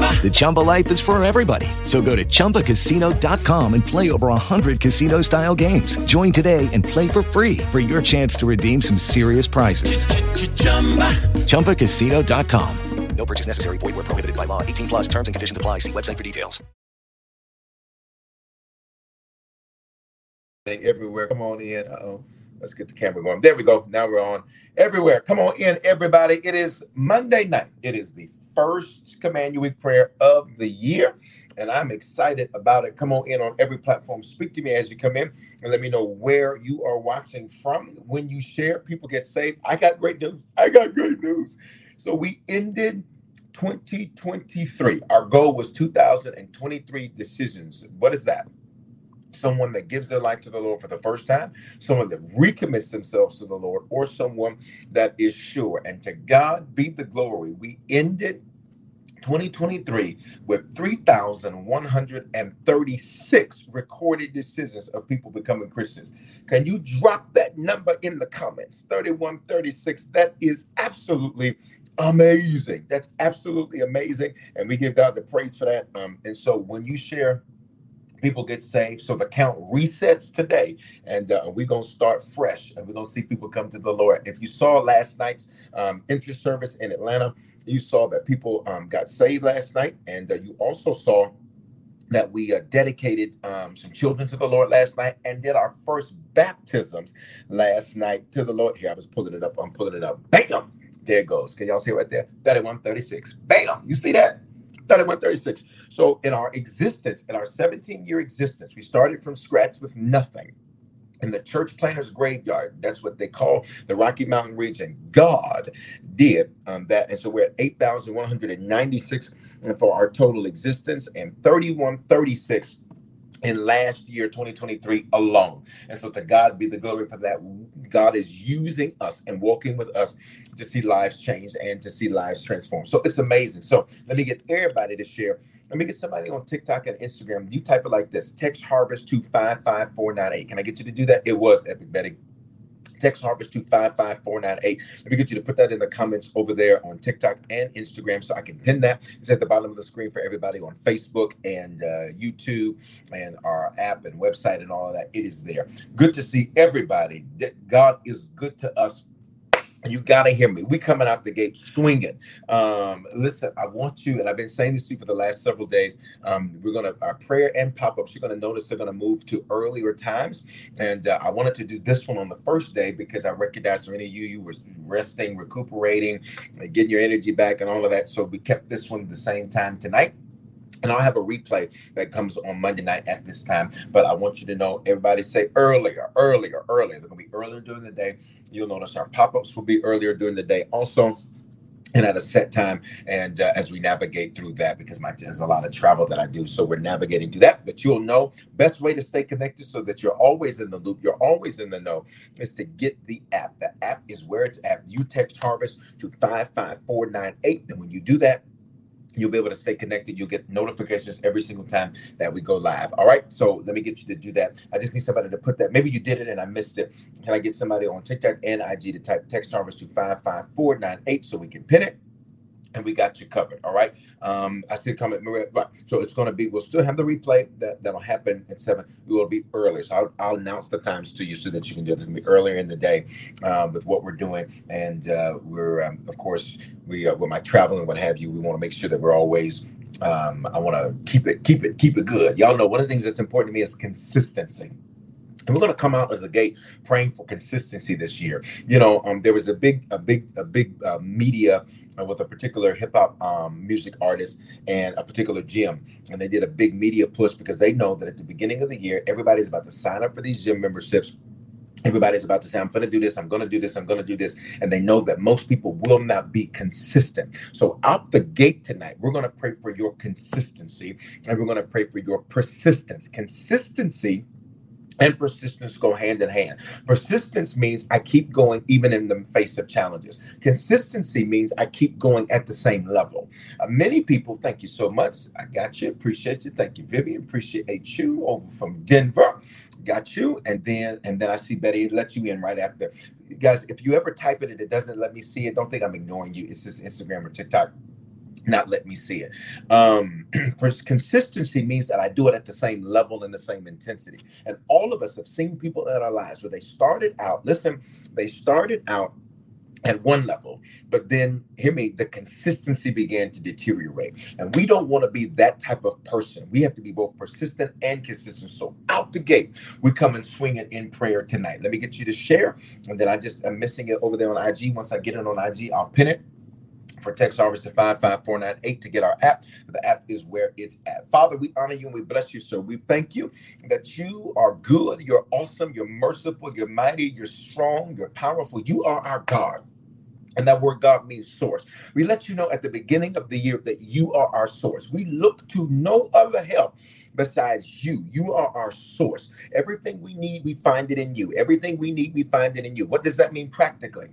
The Chumba life is for everybody. So go to ChumbaCasino.com and play over 100 casino style games. Join today and play for free for your chance to redeem some serious prizes. ChumbaCasino.com. No purchase necessary. Void where prohibited by law. 18 plus terms and conditions apply. See website for details. Everywhere. Come on in. Uh-oh. Let's get the camera going. There we go. Now we're on. Everywhere. Come on in, everybody. It is Monday night. It is the first Command Week prayer of the year. And I'm excited about it. Come on in on every platform. Speak to me as you come in and let me know where you are watching from. When you share, people get saved. I got great news. I got great news. So we ended 2023. Our goal was 2023 decisions. What is that? someone that gives their life to the Lord for the first time, someone that recommits themselves to the Lord, or someone that is sure. And to God be the glory. We ended 2023 with 3,136 recorded decisions of people becoming Christians. Can you drop that number in the comments? 3136. That is absolutely amazing. That's absolutely amazing. And we give God the praise for that. Um, and so when you share people get saved. So the count resets today, and uh, we're going to start fresh, and we're going to see people come to the Lord. If you saw last night's um, interest service in Atlanta, you saw that people um, got saved last night, and uh, you also saw that we uh, dedicated um, some children to the Lord last night and did our first baptisms last night to the Lord. Here, I was pulling it up. I'm pulling it up. Bam! There it goes. Can y'all see right there? 3136. Bam! You see that? 3136. So in our existence, in our 17 year existence, we started from scratch with nothing. In the church planters graveyard, that's what they call the Rocky Mountain region. God did um, that. And so we're at 8,196 for our total existence and 3136 in last year 2023 alone. And so to god be the glory for that. God is using us and walking with us to see lives change and to see lives transform so it's amazing. So let me get everybody to share let me get somebody on tiktok and instagram you type it like this text harvest to 55498 can i get you to do that it was epic betting. Text Harvest two five five four nine eight. Let me get you to put that in the comments over there on TikTok and Instagram so I can pin that. It's at the bottom of the screen for everybody on Facebook and uh, YouTube and our app and website and all of that. It is there. Good to see everybody. God is good to us you got to hear me. We coming out the gate swinging. Um, listen, I want you, and I've been saying this to you for the last several days. Um, we're gonna our prayer and pop ups. You're gonna notice they're gonna move to earlier times, and uh, I wanted to do this one on the first day because I recognize for any of you, you were resting, recuperating, getting your energy back, and all of that. So we kept this one the same time tonight. And I'll have a replay that comes on Monday night at this time. But I want you to know, everybody say earlier, earlier, earlier. They're going to be earlier during the day. You'll notice our pop ups will be earlier during the day. Also, and at a set time and uh, as we navigate through that because my, there's a lot of travel that i do so we're navigating through that but you'll know best way to stay connected so that you're always in the loop you're always in the know is to get the app the app is where it's at you text harvest to 55498 and when you do that You'll be able to stay connected. You'll get notifications every single time that we go live. All right. So let me get you to do that. I just need somebody to put that. Maybe you did it and I missed it. Can I get somebody on TikTok and IG to type text harvest to 55498 so we can pin it? And we got you covered. All right. Um, I see a comment. So it's going to be. We'll still have the replay that that'll happen at seven. We will be early, so I'll, I'll announce the times to you so that you can do it. It's going to be earlier in the day uh, with what we're doing, and uh, we're um, of course we uh, with my travel and what have you. We want to make sure that we're always. Um, I want to keep it, keep it, keep it good. Y'all know one of the things that's important to me is consistency we're going to come out of the gate praying for consistency this year. You know, um, there was a big, a big, a big uh, media uh, with a particular hip hop um, music artist and a particular gym, and they did a big media push because they know that at the beginning of the year, everybody's about to sign up for these gym memberships. Everybody's about to say, I'm going to do this, I'm going to do this, I'm going to do this. And they know that most people will not be consistent. So, out the gate tonight, we're going to pray for your consistency and we're going to pray for your persistence. Consistency and persistence go hand in hand. Persistence means I keep going even in the face of challenges. Consistency means I keep going at the same level. Uh, many people, thank you so much. I got you. Appreciate you. Thank you, Vivian. Appreciate you over from Denver. Got you. And then and then I see Betty let you in right after. Guys, if you ever type it and it doesn't let me see it, don't think I'm ignoring you. It's just Instagram or TikTok not let me see it. Um, consistency means that I do it at the same level and the same intensity. And all of us have seen people in our lives where they started out, listen, they started out at one level, but then hear me, the consistency began to deteriorate. And we don't want to be that type of person. We have to be both persistent and consistent. So out the gate, we come and swing it in prayer tonight. Let me get you to share. And then I just am missing it over there on IG. Once I get it on IG, I'll pin it for text service to 55498 to get our app. The app is where it's at. Father, we honor you and we bless you, sir. We thank you that you are good, you're awesome, you're merciful, you're mighty, you're strong, you're powerful. You are our God. And that word God means source. We let you know at the beginning of the year that you are our source. We look to no other help besides you. You are our source. Everything we need, we find it in you. Everything we need, we find it in you. What does that mean practically?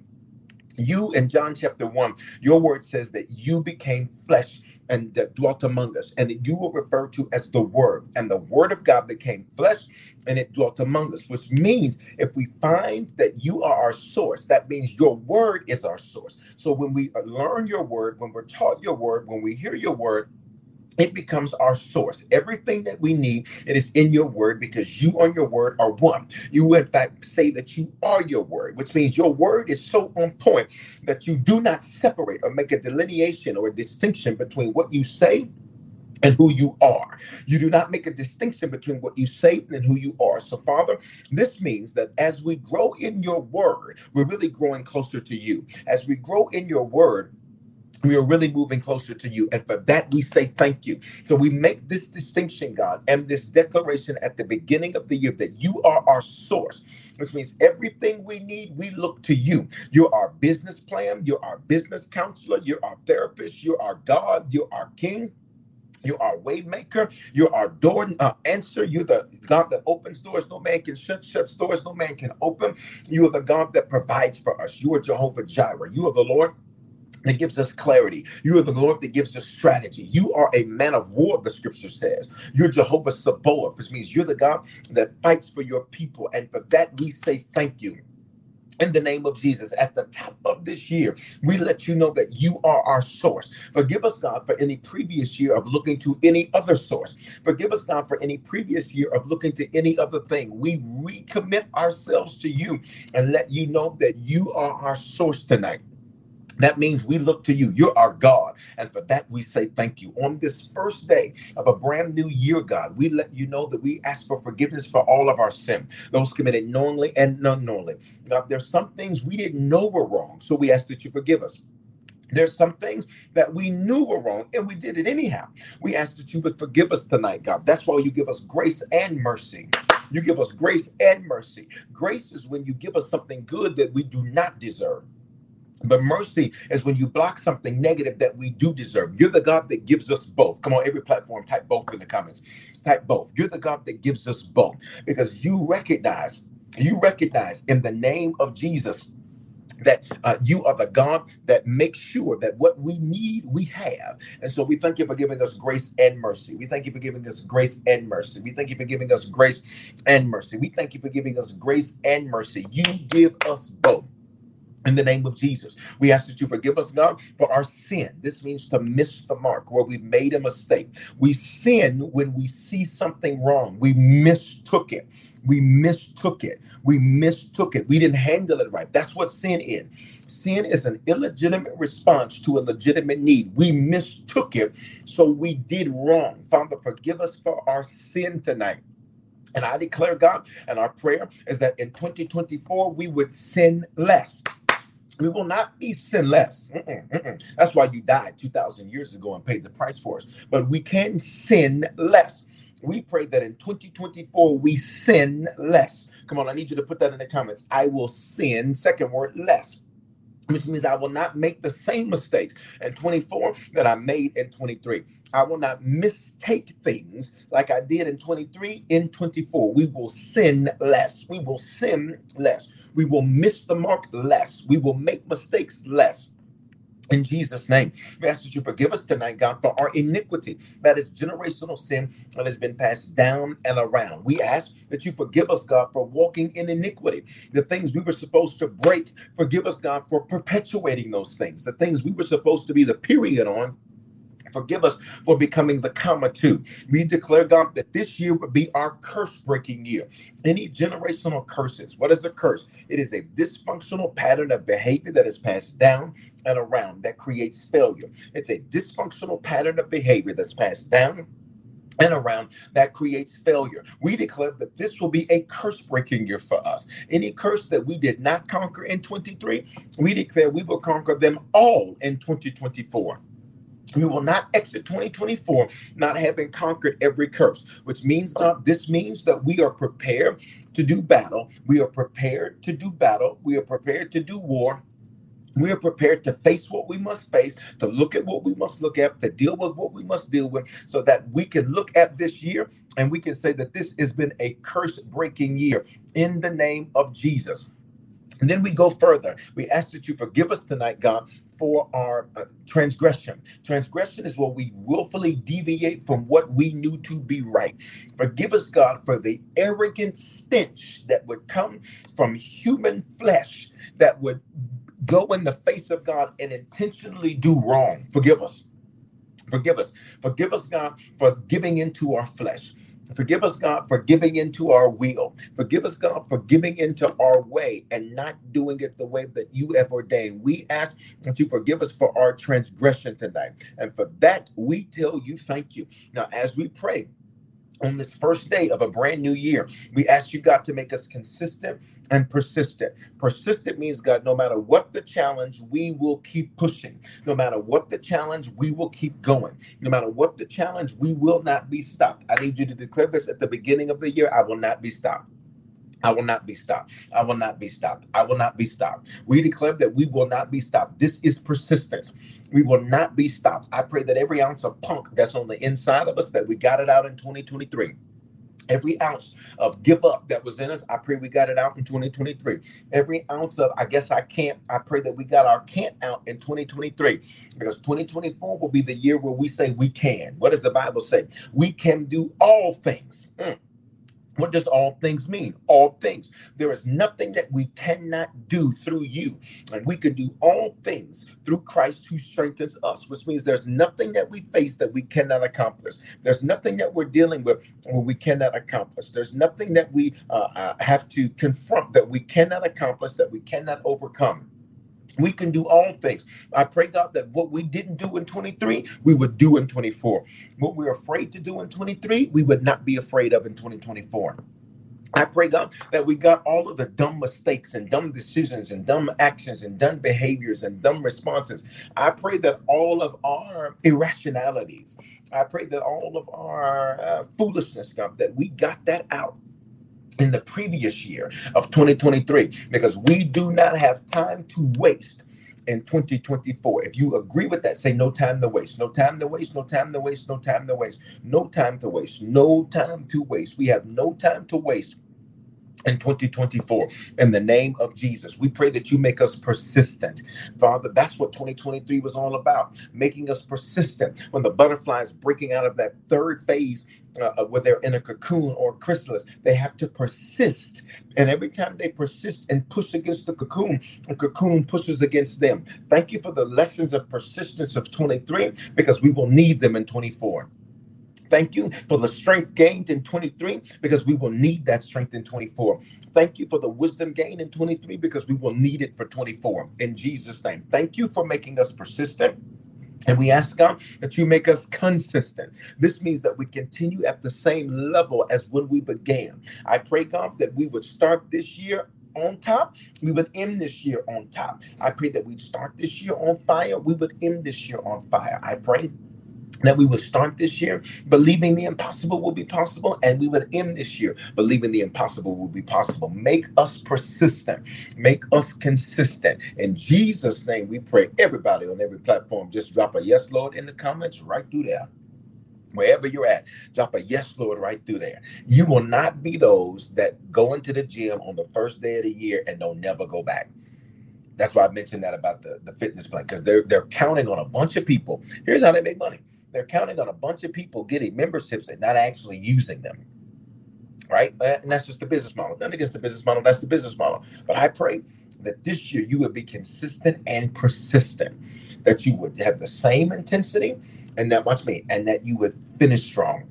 You in John chapter 1, your word says that you became flesh and that dwelt among us, and that you were referred to as the Word. And the Word of God became flesh and it dwelt among us, which means if we find that you are our source, that means your Word is our source. So when we learn your Word, when we're taught your Word, when we hear your Word, it becomes our source. Everything that we need, it is in your word because you and your word are one. You, in fact, say that you are your word, which means your word is so on point that you do not separate or make a delineation or a distinction between what you say and who you are. You do not make a distinction between what you say and who you are. So, Father, this means that as we grow in your word, we're really growing closer to you. As we grow in your word, we are really moving closer to you. And for that, we say thank you. So we make this distinction, God, and this declaration at the beginning of the year that you are our source, which means everything we need, we look to you. You're our business plan, you're our business counselor, you're our therapist, you're our God, you're our King. You're our waymaker. You're our door uh, answer. You're the God that opens doors no man can shut, shuts doors no man can open. You are the God that provides for us. You are Jehovah Jireh. You are the Lord that gives us clarity. You are the Lord that gives us strategy. You are a man of war, the scripture says. You're Jehovah Sabaoth, which means you're the God that fights for your people. And for that, we say thank you. In the name of Jesus, at the top of this year, we let you know that you are our source. Forgive us, God, for any previous year of looking to any other source. Forgive us, God, for any previous year of looking to any other thing. We recommit ourselves to you and let you know that you are our source tonight. That means we look to you. You're our God. And for that, we say thank you. On this first day of a brand new year, God, we let you know that we ask for forgiveness for all of our sin, those committed knowingly and unknowingly. God, there's some things we didn't know were wrong, so we ask that you forgive us. There's some things that we knew were wrong and we did it anyhow. We ask that you would forgive us tonight, God. That's why you give us grace and mercy. You give us grace and mercy. Grace is when you give us something good that we do not deserve. But mercy is when you block something negative that we do deserve. You're the God that gives us both. Come on, every platform, type both in the comments. Type both. You're the God that gives us both because you recognize, you recognize in the name of Jesus that uh, you are the God that makes sure that what we need, we have. And so we thank you for giving us grace and mercy. We thank you for giving us grace and mercy. We thank you for giving us grace and mercy. We thank you for giving us grace and mercy. You give us both in the name of Jesus. We ask that you forgive us, God, for our sin. This means to miss the mark where we've made a mistake. We sin when we see something wrong. We mistook it. We mistook it. We mistook it. We didn't handle it right. That's what sin is. Sin is an illegitimate response to a legitimate need. We mistook it, so we did wrong. Father, forgive us for our sin tonight. And I declare, God, and our prayer is that in 2024 we would sin less. We will not be sinless. Mm-mm, mm-mm. That's why you died 2,000 years ago and paid the price for us. But we can sin less. We pray that in 2024 we sin less. Come on, I need you to put that in the comments. I will sin, second word, less which means I will not make the same mistakes in 24 that I made in 23. I will not mistake things like I did in 23 in 24. We will sin less. We will sin less. We will miss the mark less. We will make mistakes less. In Jesus' name, we ask that you forgive us tonight, God, for our iniquity, that is generational sin that has been passed down and around. We ask that you forgive us, God, for walking in iniquity, the things we were supposed to break. Forgive us, God, for perpetuating those things, the things we were supposed to be the period on Forgive us for becoming the comma two. We declare, God, that this year would be our curse breaking year. Any generational curses, what is a curse? It is a dysfunctional pattern of behavior that is passed down and around that creates failure. It's a dysfunctional pattern of behavior that's passed down and around that creates failure. We declare that this will be a curse breaking year for us. Any curse that we did not conquer in 23, we declare we will conquer them all in 2024 we will not exit 2024 not having conquered every curse which means not this means that we are prepared to do battle. We are prepared to do battle. We are prepared to do war. We are prepared to face what we must face, to look at what we must look at, to deal with what we must deal with, so that we can look at this year and we can say that this has been a curse breaking year. In the name of Jesus. And then we go further. We ask that you forgive us tonight, God, for our uh, transgression. Transgression is where we willfully deviate from what we knew to be right. Forgive us, God, for the arrogant stench that would come from human flesh that would go in the face of God and intentionally do wrong. Forgive us. Forgive us. Forgive us, God, for giving into our flesh. Forgive us, God, for giving into our will. Forgive us, God, for giving into our way and not doing it the way that you have ordained. We ask that you forgive us for our transgression tonight. And for that, we tell you thank you. Now, as we pray, on this first day of a brand new year. We ask you, God, to make us consistent and persistent. Persistent means, God, no matter what the challenge, we will keep pushing. No matter what the challenge, we will keep going. No matter what the challenge, we will not be stopped. I need you to declare this at the beginning of the year I will not be stopped. I will not be stopped. I will not be stopped. I will not be stopped. We declare that we will not be stopped. This is persistence. We will not be stopped. I pray that every ounce of punk that's on the inside of us, that we got it out in 2023. Every ounce of give up that was in us, I pray we got it out in 2023. Every ounce of I guess I can't, I pray that we got our can't out in 2023 because 2024 will be the year where we say we can. What does the Bible say? We can do all things. Mm what does all things mean? All things. There is nothing that we cannot do through you. And we can do all things through Christ who strengthens us, which means there's nothing that we face that we cannot accomplish. There's nothing that we're dealing with where we cannot accomplish. There's nothing that we uh, uh have to confront that we cannot accomplish, that we cannot overcome we can do all things. I pray, God, that what we didn't do in 23, we would do in 24. What we're afraid to do in 23, we would not be afraid of in 2024. I pray, God, that we got all of the dumb mistakes and dumb decisions and dumb actions and dumb behaviors and dumb responses. I pray that all of our irrationalities, I pray that all of our uh, foolishness, God, that we got that out in the previous year of 2023 because we do not have time to waste in 2024. If you agree with that, say no time to waste. No time to waste. No time to waste. No time to waste. No time to waste. No time to waste. We have no time to waste in 2024 in the name of Jesus. We pray that you make us persistent. Father, that's what 2023 was all about, making us persistent. When the butterfly is breaking out of that third phase uh, uh, where they're in a cocoon or a chrysalis, they have to persist. And every time they persist and push against the cocoon, the cocoon pushes against them. Thank you for the lessons of persistence of 23 because we will need them in 24. Thank you for the strength gained in 23 because we will need that strength in 24. Thank you for the wisdom gained in 23 because we will need it for 24. In Jesus' name. Thank you for making us persistent. And we ask God that you make us consistent. This means that we continue at the same level as when we began. I pray, God, that we would start this year on top, we would end this year on top. I pray that we'd start this year on fire, we would end this year on fire. I pray that we would start this year believing the impossible will be possible and we would end this year believing the impossible will be possible make us persistent make us consistent in jesus name we pray everybody on every platform just drop a yes lord in the comments right through there wherever you're at, drop a yes, Lord, right through there. You will not be those that go into the gym on the first day of the year and don't never go back. That's why I mentioned that about the, the fitness plan, because they're they're counting on a bunch of people. Here's how they make money. They're counting on a bunch of people getting memberships and not actually using them. Right? Uh, and that's just the business model. Nothing against the business model. That's the business model. But I pray that this year you would be consistent and persistent, that you would have the same intensity and that watch me, and that you would finish strong.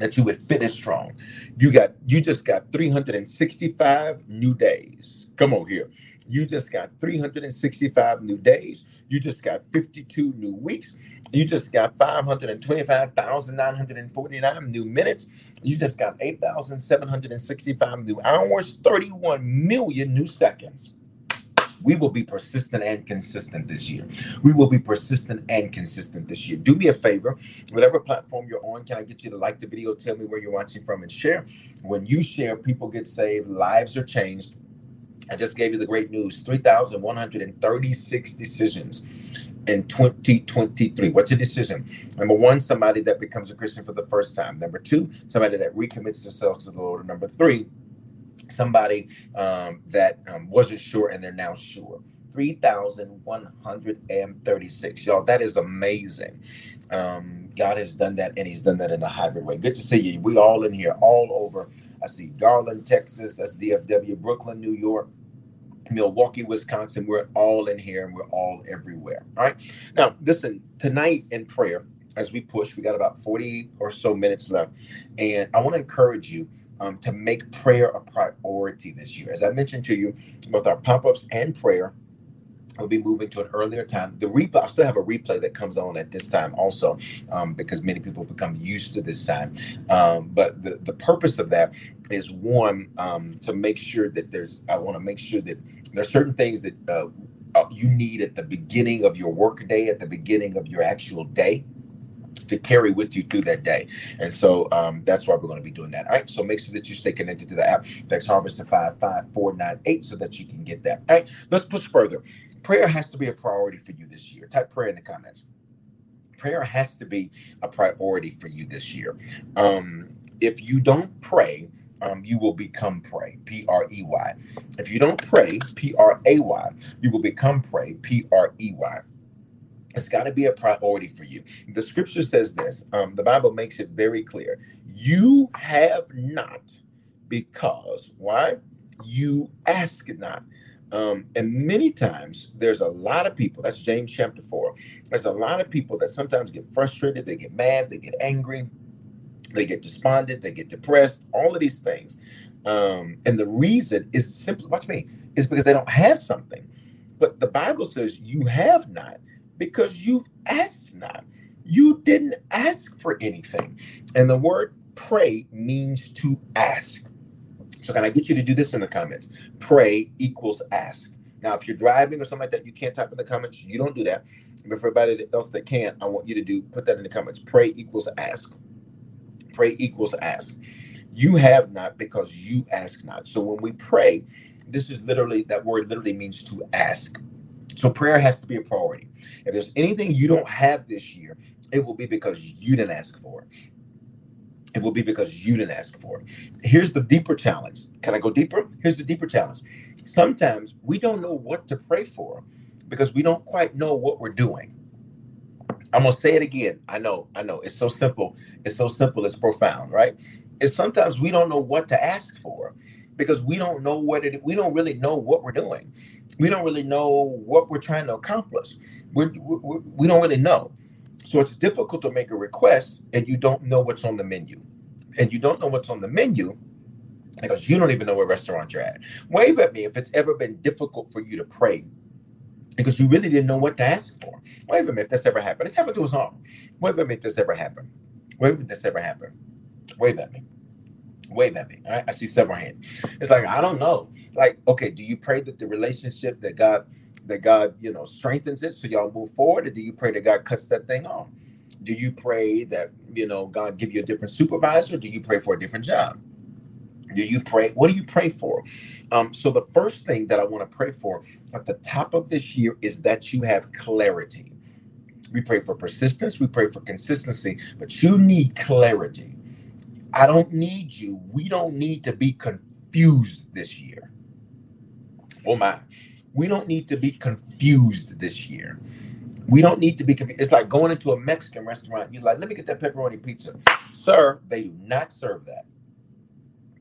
That you would finish strong. You got you just got 365 new days. Come on here. You just got 365 new days. You just got 52 new weeks. You just got 525,949 new minutes. You just got 8,765 new hours, 31 million new seconds we will be persistent and consistent this year. We will be persistent and consistent this year. Do me a favor, whatever platform you're on, can I get you to like the video, tell me where you're watching from, and share? When you share, people get saved, lives are changed. I just gave you the great news 3,136 decisions in 2023. What's a decision? Number one, somebody that becomes a Christian for the first time. Number two, somebody that recommits themselves to the Lord. number three, somebody um, that um, wasn't sure and they're now sure. 3,136. Y'all, that is amazing. Um, God has done that and He's done that in a hybrid way. Good to see you. We all in here, all over. I see Garland, Texas. That's DFW, Brooklyn, New York. Milwaukee, Wisconsin, we're all in here and we're all everywhere. All right. Now, listen, tonight in prayer, as we push, we got about 40 or so minutes left. And I want to encourage you um, to make prayer a priority this year. As I mentioned to you, both our pop ups and prayer will be moving to an earlier time. The replay, I still have a replay that comes on at this time also, um, because many people become used to this time. Um, but the, the purpose of that is one, um, to make sure that there's, I want to make sure that there's certain things that uh, uh, you need at the beginning of your work day, at the beginning of your actual day to carry with you through that day. And so um, that's why we're going to be doing that. All right. So make sure that you stay connected to the app. Text Harvest to 55498 so that you can get that. All right. Let's push further. Prayer has to be a priority for you this year. Type prayer in the comments. Prayer has to be a priority for you this year. Um, if you don't pray, um, you will become prey, P R E Y. If you don't pray, P R A Y, you will become prey, P R E Y. It's got to be a priority for you. The scripture says this. Um, the Bible makes it very clear. You have not because why? You ask not. Um, and many times there's a lot of people, that's James chapter 4. There's a lot of people that sometimes get frustrated, they get mad, they get angry, they get despondent, they get depressed, all of these things. Um, and the reason is simply, watch me, is because they don't have something. But the Bible says you have not because you've asked not. You didn't ask for anything. And the word pray means to ask. So, can I get you to do this in the comments? Pray equals ask. Now, if you're driving or something like that, you can't type in the comments. You don't do that. But for everybody else that can, I want you to do put that in the comments. Pray equals ask. Pray equals ask. You have not because you ask not. So when we pray, this is literally that word literally means to ask. So prayer has to be a priority. If there's anything you don't have this year, it will be because you didn't ask for it. It will be because you didn't ask for it. Here's the deeper challenge. Can I go deeper? Here's the deeper challenge. Sometimes we don't know what to pray for because we don't quite know what we're doing. I'm gonna say it again. I know, I know. It's so simple. It's so simple. It's profound, right? It's sometimes we don't know what to ask for because we don't know what it. We don't really know what we're doing we don't really know what we're trying to accomplish. We're, we're, we don't really know. So it's difficult to make a request and you don't know what's on the menu. And you don't know what's on the menu because you don't even know what restaurant you're at. Wave at me if it's ever been difficult for you to pray because you really didn't know what to ask for. Wait a minute, if this ever happened. It's happened to us all. Wait a minute, if this ever happened. Wait a minute, this ever happened. Wave at me. Wave at me. I see several hands. It's like, I don't know. Like, okay, do you pray that the relationship that God that God, you know, strengthens it so y'all move forward, or do you pray that God cuts that thing off? Do you pray that you know God give you a different supervisor? do you pray for a different job? Do you pray? What do you pray for? Um, so the first thing that I want to pray for at the top of this year is that you have clarity. We pray for persistence, we pray for consistency, but you need clarity. I don't need you. We don't need to be confused this year. Oh my. We don't need to be confused this year. We don't need to be confused. It's like going into a Mexican restaurant. You're like, let me get that pepperoni pizza. Sir, they do not serve that.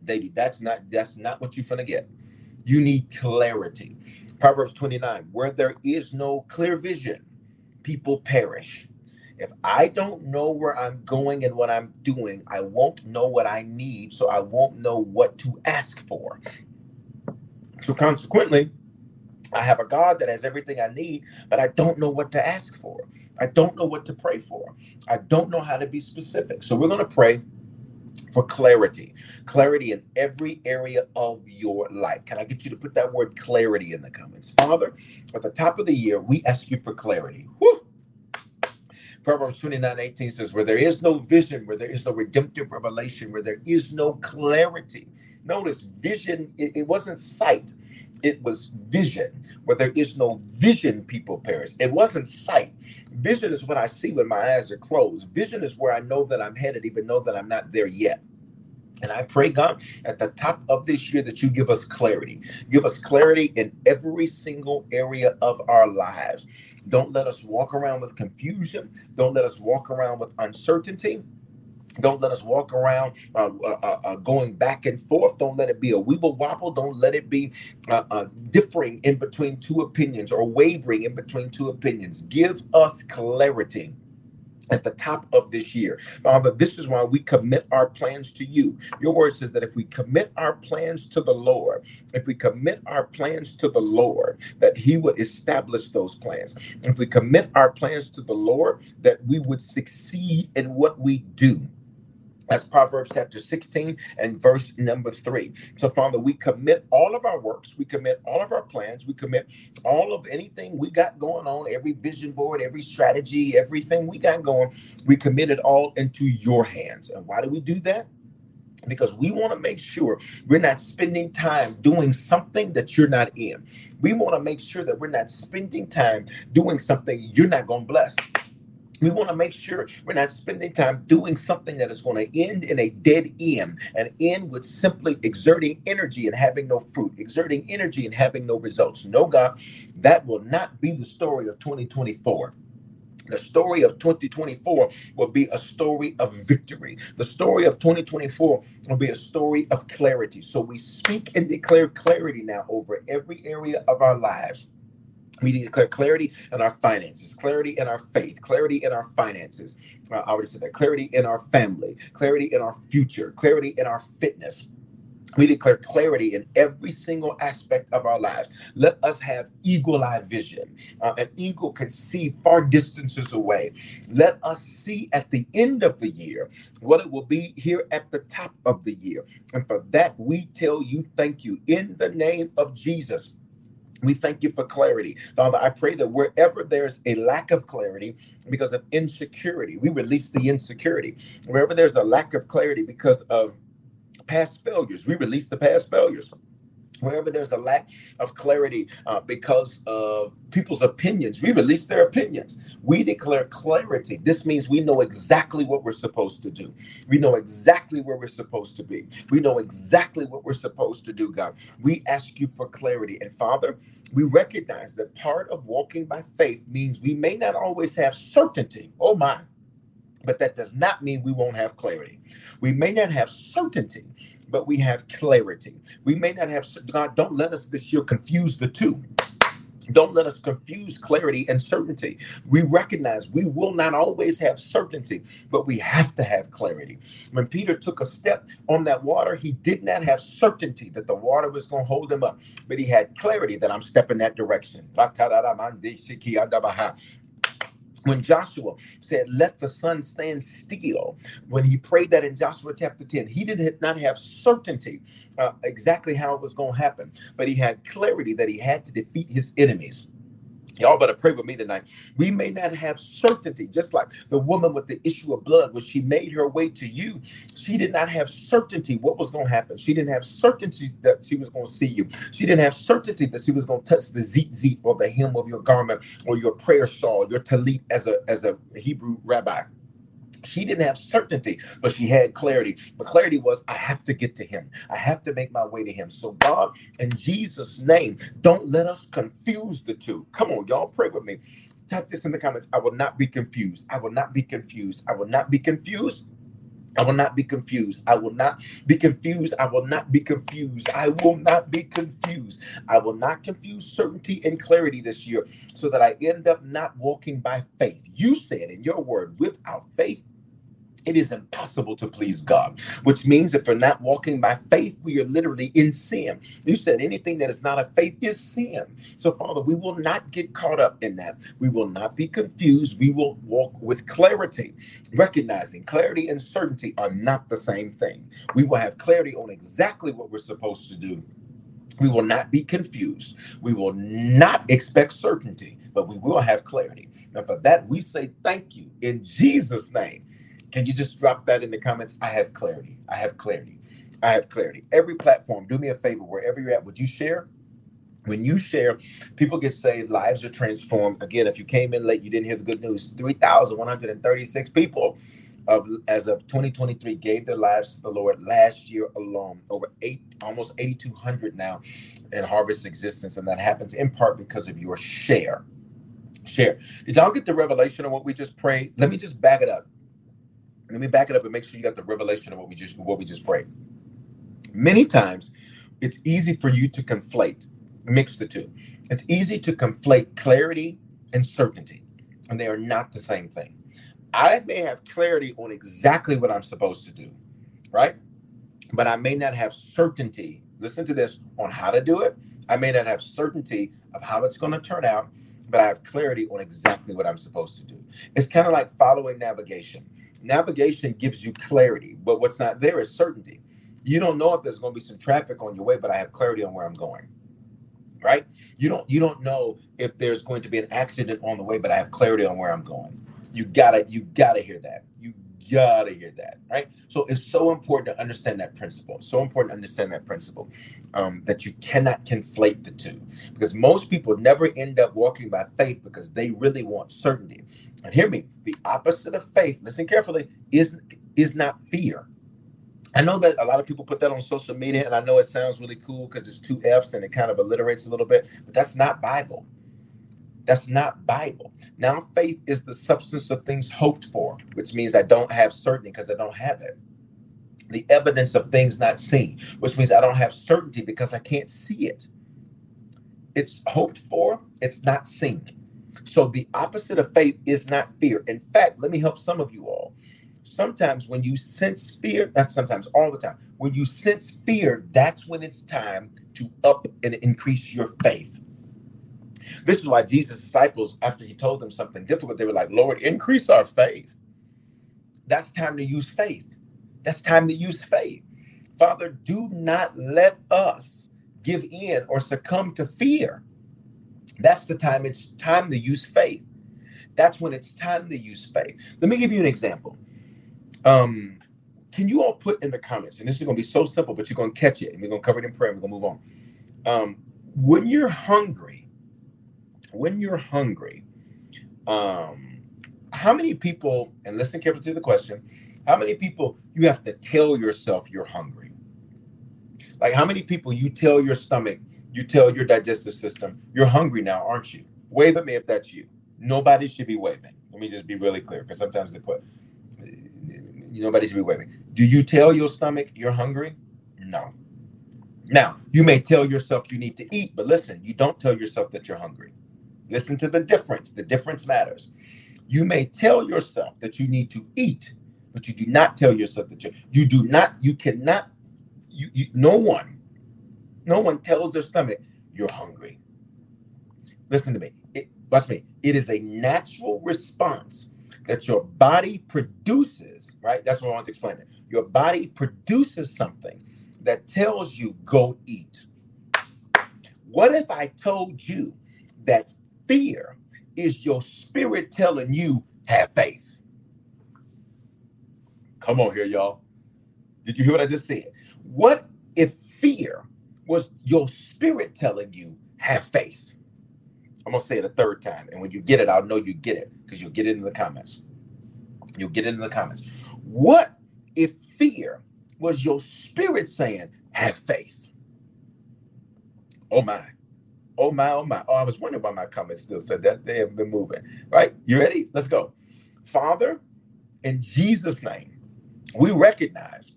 They do. That's not that's not what you're gonna get. You need clarity. Proverbs 29, where there is no clear vision, people perish. If I don't know where I'm going and what I'm doing, I won't know what I need, so I won't know what to ask for. So consequently, I have a God that has everything I need, but I don't know what to ask for. I don't know what to pray for. I don't know how to be specific. So we're going to pray for clarity, clarity in every area of your life. Can I get you to put that word clarity in the comments? Father, at the top of the year, we ask you for clarity. Woo! Proverbs 29 18 says, Where there is no vision, where there is no redemptive revelation, where there is no clarity. Notice, vision, it, it wasn't sight, it was vision. Where there is no vision, people perish. It wasn't sight. Vision is what I see when my eyes are closed. Vision is where I know that I'm headed, even though that I'm not there yet. And I pray, God, at the top of this year that you give us clarity. Give us clarity in every single area of our lives. Don't let us walk around with confusion. Don't let us walk around with uncertainty. Don't let us walk around uh, uh, uh, uh, going back and forth. Don't let it be a weeble wobble. Don't let it be uh, uh, differing in between two opinions or wavering in between two opinions. Give us clarity at the top of this year. Father, this is why we commit our plans to you. Your word says that if we commit our plans to the Lord, if we commit our plans to the Lord, that He would establish those plans. If we commit our plans to the Lord, that we would succeed in what we do. That's Proverbs chapter 16 and verse number three. So, Father, we commit all of our works, we commit all of our plans, we commit all of anything we got going on, every vision board, every strategy, everything we got going, we commit it all into your hands. And why do we do that? because we want to make sure we're not spending time doing something that you're not in. We want to make sure that we're not spending time doing something you're not going to bless. We want to make sure we're not spending time doing something that is going to end in a dead end and end with simply exerting energy and having no fruit, exerting energy and having no results. No, God, that will not be the story of 2024. The story of 2024 will be a story of victory. The story of 2024 will be a story of clarity. So we speak and declare clarity now over every area of our lives. We need to declare clarity in our finances, clarity in our faith, clarity in our finances. Uh, I already said that. Clarity in our family, clarity in our future, clarity in our fitness. We declare clarity in every single aspect of our lives. Let us have eagle eye vision. Uh, an eagle can see far distances away. Let us see at the end of the year what it will be here at the top of the year. And for that, we tell you thank you in the name of Jesus. We thank you for clarity. Father, I pray that wherever there's a lack of clarity because of insecurity, we release the insecurity. Wherever there's a lack of clarity because of past failures, we release the past failures wherever there's a lack of clarity uh, because of people's opinions, we release their opinions. We declare clarity. This means we know exactly what we're supposed to do. We know exactly where we're supposed to be. We know exactly what we're supposed to do, God. We ask you for clarity. And Father, we recognize that part of walking by faith means we may not always have certainty. Oh, my. But that does not mean we won't have clarity. We may not have certainty, but we have clarity. We may not have, God, don't let us this year confuse the two. Don't let us confuse clarity and certainty. We recognize we will not always have certainty, but we have to have clarity. When Peter took a step on that water, he did not have certainty that the water was going to hold him up, but he had clarity that I'm stepping that direction when Joshua said, Let the sun stand still, when he prayed that in Joshua chapter 10, he did not have certainty uh, exactly how it was going to happen, but he had clarity that he had to defeat his enemies. Y'all better pray with me tonight. We may not have certainty, just like the woman with the issue of blood, when she made her way to you, she did not have certainty what was going to happen. She didn't have certainty that she was going to see you. She didn't have certainty that she was going to touch the tzitzit or the hem of your garment or your prayer shawl, your talit as a as a Hebrew rabbi. She didn't have certainty, but she had clarity. But clarity was, I have to get to him. I have to make my way to him. So, God, in Jesus' name, don't let us confuse the two. Come on, y'all, pray with me. Type this in the comments. I will not be confused. I will not be confused. I will not be confused. I will not be confused. I will not be confused. I will not be confused. I will not be confused. I will not confuse certainty and clarity this year so that I end up not walking by faith. You said in your word, without faith, it is impossible to please God, which means if we're not walking by faith, we are literally in sin. You said anything that is not a faith is sin. So, Father, we will not get caught up in that. We will not be confused. We will walk with clarity, recognizing clarity and certainty are not the same thing. We will have clarity on exactly what we're supposed to do. We will not be confused. We will not expect certainty, but we will have clarity. And for that, we say thank you in Jesus' name. Can you just drop that in the comments? I have clarity. I have clarity. I have clarity. Every platform, do me a favor, wherever you're at, would you share? When you share, people get saved, lives are transformed. Again, if you came in late, you didn't hear the good news. 3,136 people of as of 2023 gave their lives to the Lord last year alone. Over eight, almost 8,200 now in harvest existence, and that happens in part because of your share. Share. Did y'all get the revelation of what we just prayed? Let me just back it up. Let me back it up and make sure you got the revelation of what we just what we just prayed. Many times, it's easy for you to conflate, mix the two. It's easy to conflate clarity and certainty, and they are not the same thing. I may have clarity on exactly what I'm supposed to do, right? But I may not have certainty. Listen to this on how to do it. I may not have certainty of how it's going to turn out, but I have clarity on exactly what I'm supposed to do. It's kind of like following navigation navigation gives you clarity, but what's not there is certainty. You don't know if there's going to be some traffic on your way, but I have clarity on where I'm going. Right? You don't you don't know if there's going to be an accident on the way, but I have clarity on where I'm going. You gotta you gotta hear that. You gotta hear that, right? So it's so important to understand that principle. So important to understand that principle um, that you cannot conflate the two, because most people never end up walking by faith because they really want certainty. And hear me, the opposite of faith. Listen carefully. Is is not fear. I know that a lot of people put that on social media, and I know it sounds really cool because it's two F's and it kind of alliterates a little bit, but that's not Bible. That's not Bible. Now, faith is the substance of things hoped for, which means I don't have certainty because I don't have it. The evidence of things not seen, which means I don't have certainty because I can't see it. It's hoped for, it's not seen. So the opposite of faith is not fear. In fact, let me help some of you all. Sometimes when you sense fear, not sometimes, all the time, when you sense fear, that's when it's time to up and increase your faith. This is why Jesus' disciples, after he told them something difficult, they were like, Lord, increase our faith. That's time to use faith. That's time to use faith. Father, do not let us give in or succumb to fear. That's the time it's time to use faith. That's when it's time to use faith. Let me give you an example. Um, can you all put in the comments, and this is going to be so simple, but you're going to catch it, and we're going to cover it in prayer, and we're going to move on. Um, when you're hungry, when you're hungry, um, how many people, and listen carefully to the question, how many people you have to tell yourself you're hungry? Like how many people you tell your stomach, you tell your digestive system, you're hungry now, aren't you? Wave at me if that's you. Nobody should be waving. Let me just be really clear because sometimes they put nobody should be waving. Do you tell your stomach you're hungry? No. Now, you may tell yourself you need to eat, but listen, you don't tell yourself that you're hungry. Listen to the difference. The difference matters. You may tell yourself that you need to eat, but you do not tell yourself that you you do not you cannot you, you no one no one tells their stomach you're hungry. Listen to me. It, watch me. It is a natural response that your body produces, right? That's what I want to explain it. Your body produces something that tells you go eat. What if I told you that fear is your spirit telling you have faith? Come on here, y'all. Did you hear what I just said? What if fear was your spirit telling you have faith? I'm gonna say it a third time, and when you get it, I'll know you get it because you'll get it in the comments. You'll get it in the comments. What if fear was your spirit saying, have faith? Oh my. Oh my, oh my. Oh, I was wondering why my comments still said that. They haven't been moving. Right? You ready? Let's go. Father, in Jesus' name, we recognize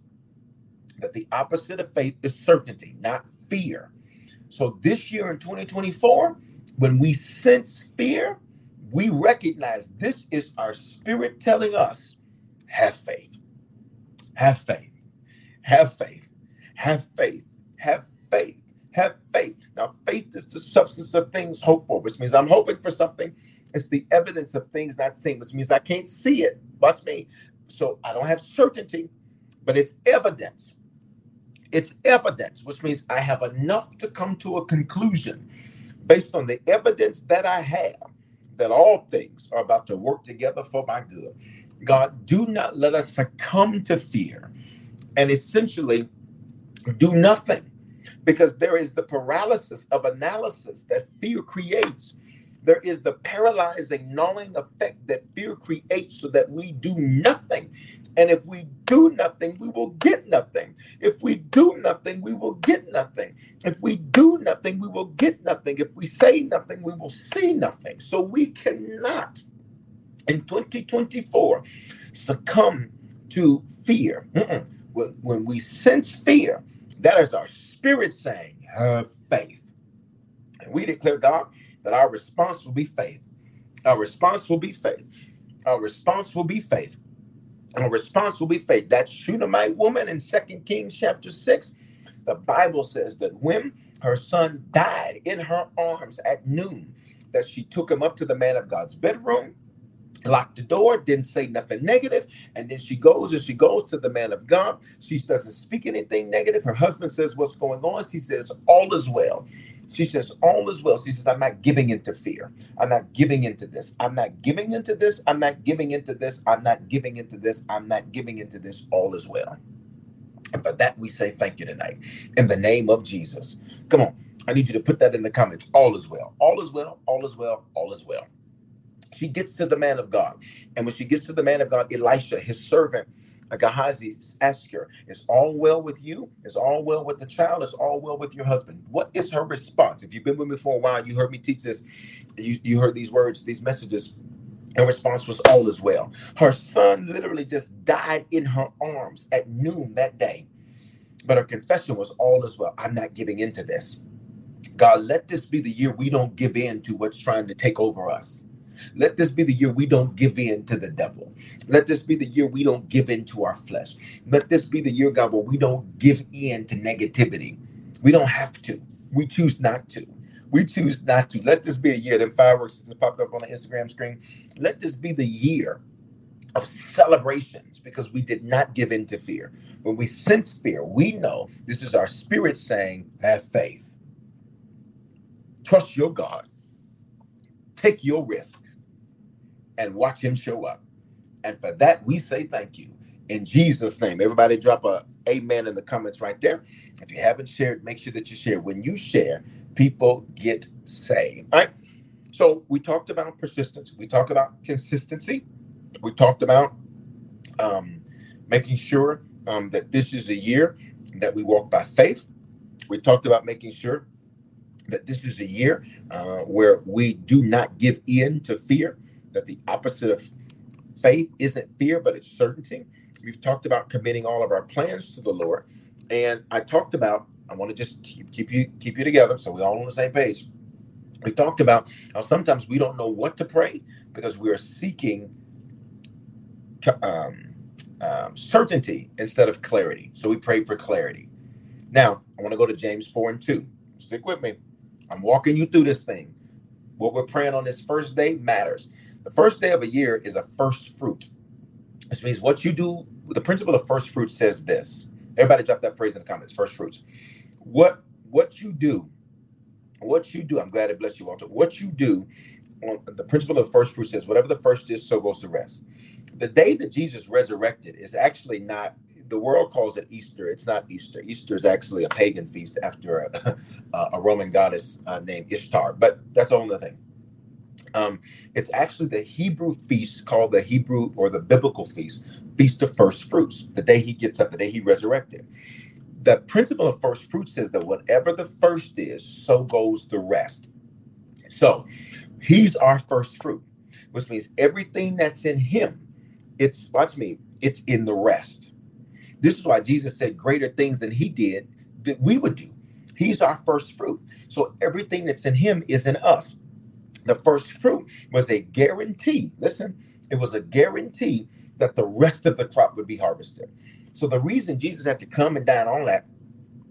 that the opposite of faith is certainty, not fear. So this year in 2024, when we sense fear, we recognize this is our spirit telling us have faith, have faith, have faith, have faith, have faith, have faith. Now, faith is the substance of things hoped for, which means I'm hoping for something. It's the evidence of things not seen, which means I can't see it. Watch me. So I don't have certainty, but it's evidence. It's evidence, which means I have enough to come to a conclusion based on the evidence that I have that all things are about to work together for my good. God, do not let us succumb to fear and essentially do nothing because there is the paralysis of analysis that fear creates. There is the paralyzing, gnawing effect that fear creates so that we do nothing. And if we do nothing, we will get nothing. If we do nothing, we will get nothing. If we do nothing, we will get nothing. If we say nothing, we will see nothing. So we cannot, in 2024, succumb to fear. When, when we sense fear, that is our spirit saying, have faith. And we declare, God, that our response will be faith. Our response will be faith. Our response will be faith. Our response will be faith. That Shunammite woman in Second Kings chapter 6, the Bible says that when her son died in her arms at noon, that she took him up to the man of God's bedroom locked the door, didn't say nothing negative, and then she goes and she goes to the man of God. She doesn't speak anything negative. Her husband says, What's going on? She says, All is well. She says, All is well. She says, I'm not giving into fear. I'm not giving into this. I'm not giving into this. I'm not giving into this. I'm not giving into this. I'm not giving into this. All is well. And for that, we say thank you tonight in the name of Jesus. Come on. I need you to put that in the comments. All is well. All is well. All is well. All is well she gets to the man of God. And when she gets to the man of God, Elisha, his servant, Gehazi asks her, Is all well with you? Is all well with the child? Is all well with your husband? What is her response? If you've been with me for a while, you heard me teach this, you, you heard these words, these messages. Her response was, All is well. Her son literally just died in her arms at noon that day. But her confession was, All is well. I'm not giving into this. God, let this be the year we don't give in to what's trying to take over us. Let this be the year we don't give in to the devil. Let this be the year we don't give in to our flesh. Let this be the year, God, where we don't give in to negativity. We don't have to. We choose not to. We choose not to. Let this be a year. Then fireworks just popped up on the Instagram screen. Let this be the year of celebrations because we did not give in to fear. When we sense fear, we know this is our spirit saying, have faith. Trust your God. Take your risk and watch him show up. And for that, we say thank you. In Jesus' name, everybody drop a amen in the comments right there. If you haven't shared, make sure that you share. When you share, people get saved. All right. So we talked about persistence. We talked about consistency. We talked about um, making sure um, that this is a year that we walk by faith. We talked about making sure that this is a year uh, where we do not give in to fear that the opposite of faith isn't fear, but it's certainty. We've talked about committing all of our plans to the Lord. And I talked about I want to just keep, keep you keep you together so we're all on the same page. We talked about how sometimes we don't know what to pray because we are seeking um, um, certainty instead of clarity. So we pray for clarity. Now, I want to go to James 4 and 2. Stick with me. I'm walking you through this thing. What we're praying on this first day matters. The first day of a year is a first fruit, which means what you do, the principle of first fruit says this. Everybody drop that phrase in the comments, first fruits. What what you do, what you do, I'm glad it blessed you, Walter. What you do on the principle of first fruit says, whatever the first is, so goes the rest. The day that Jesus resurrected is actually not the world calls it Easter. It's not Easter. Easter is actually a pagan feast after a, a Roman goddess uh, named Ishtar, but that's all the thing. Um, it's actually the Hebrew feast called the Hebrew or the biblical feast, Feast of First Fruits, the day he gets up, the day he resurrected. The principle of first fruits says that whatever the first is, so goes the rest. So he's our first fruit, which means everything that's in him, it's, watch me, it's in the rest. This is why Jesus said greater things than he did that we would do. He's our first fruit. So everything that's in him is in us. The first fruit was a guarantee. Listen, it was a guarantee that the rest of the crop would be harvested. So the reason Jesus had to come and die on that,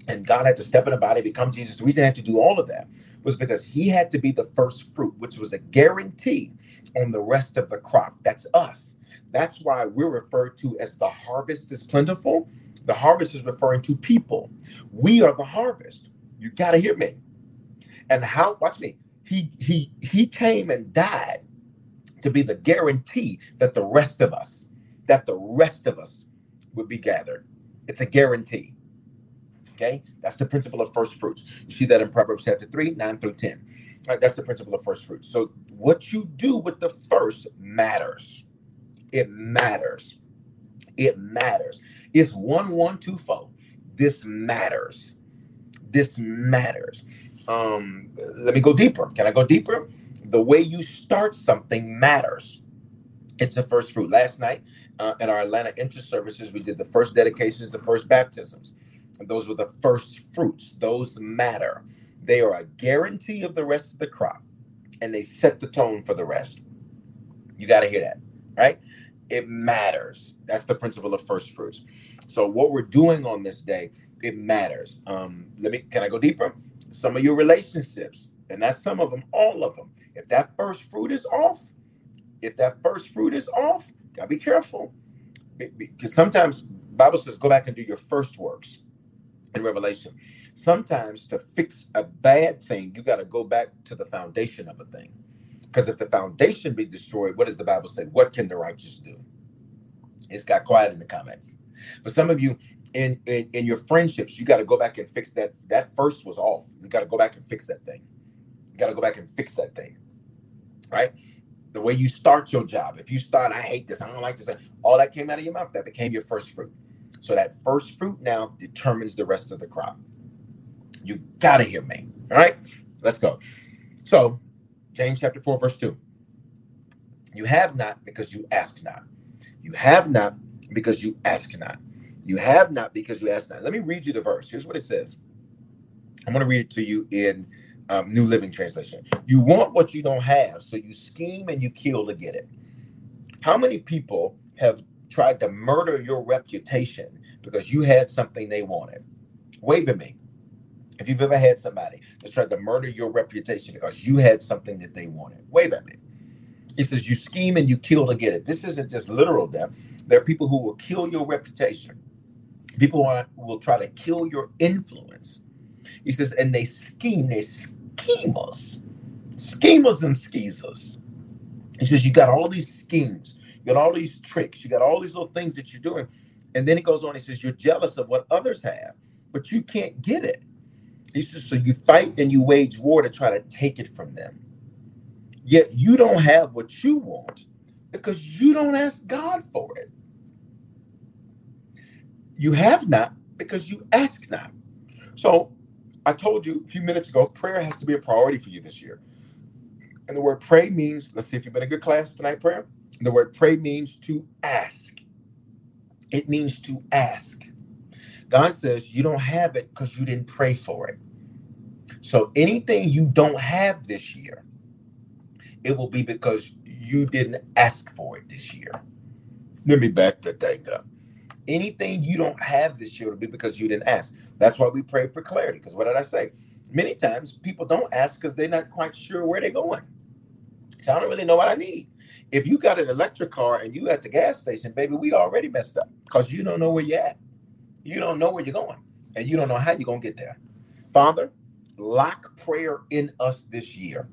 and God had to step in the body, become Jesus, the reason he had to do all of that was because he had to be the first fruit, which was a guarantee on the rest of the crop. That's us. That's why we're referred to as the harvest is plentiful. The harvest is referring to people. We are the harvest. You got to hear me. And how, watch me, he he he came and died to be the guarantee that the rest of us that the rest of us would be gathered. It's a guarantee okay? That's the principle of first fruits. You see that in proverbs chapter 3 9 through 10 All right, that's the principle of first fruits. So what you do with the first matters. It matters. It matters. It's one one two four. This matters. This matters um, let me go deeper. Can I go deeper? The way you start something matters. It's the first fruit. Last night uh, at our Atlanta interest services, we did the first dedications, the first baptisms. And those were the first fruits. Those matter. They are a guarantee of the rest of the crop, and they set the tone for the rest. You got to hear that, right? It matters. That's the principle of first fruits. So what we're doing on this day, it matters. Um, let me. Can I go deeper? Some of your relationships, and that's some of them, all of them. If that first fruit is off, if that first fruit is off, gotta be careful. Because sometimes Bible says go back and do your first works in Revelation. Sometimes to fix a bad thing, you got to go back to the foundation of a thing. Because if the foundation be destroyed, what does the Bible say? What can the righteous do? It's got quiet in the comments. For some of you, in, in in your friendships, you got to go back and fix that. That first was off. You got to go back and fix that thing. You got to go back and fix that thing. Right? The way you start your job. If you start, I hate this, I don't like this, all that came out of your mouth, that became your first fruit. So that first fruit now determines the rest of the crop. You got to hear me. All right? Let's go. So, James chapter 4, verse 2. You have not because you ask not. You have not because you ask not. You have not because you ask not. Let me read you the verse. Here's what it says. I'm going to read it to you in um, New Living Translation. You want what you don't have, so you scheme and you kill to get it. How many people have tried to murder your reputation because you had something they wanted? Wave at me. If you've ever had somebody that's tried to murder your reputation because you had something that they wanted, wave at me. He says, You scheme and you kill to get it. This isn't just literal death. There are people who will kill your reputation. People want, will try to kill your influence. He says, and they scheme, they schemers, schemers and skeezers. He says, you got all these schemes, you got all these tricks, you got all these little things that you're doing. And then he goes on, he says, you're jealous of what others have, but you can't get it. He says, so you fight and you wage war to try to take it from them. Yet you don't have what you want because you don't ask God for it. You have not because you ask not. So I told you a few minutes ago, prayer has to be a priority for you this year. And the word pray means, let's see if you've been a good class tonight, prayer. The word pray means to ask. It means to ask. God says you don't have it because you didn't pray for it. So anything you don't have this year, it will be because you didn't ask for it this year. Let me back that thing up. Anything you don't have this year will be because you didn't ask. That's why we pray for clarity. Because what did I say? Many times people don't ask because they're not quite sure where they're going. So I don't really know what I need. If you got an electric car and you at the gas station, baby, we already messed up because you don't know where you're at. You don't know where you're going, and you don't know how you're gonna get there. Father, lock prayer in us this year.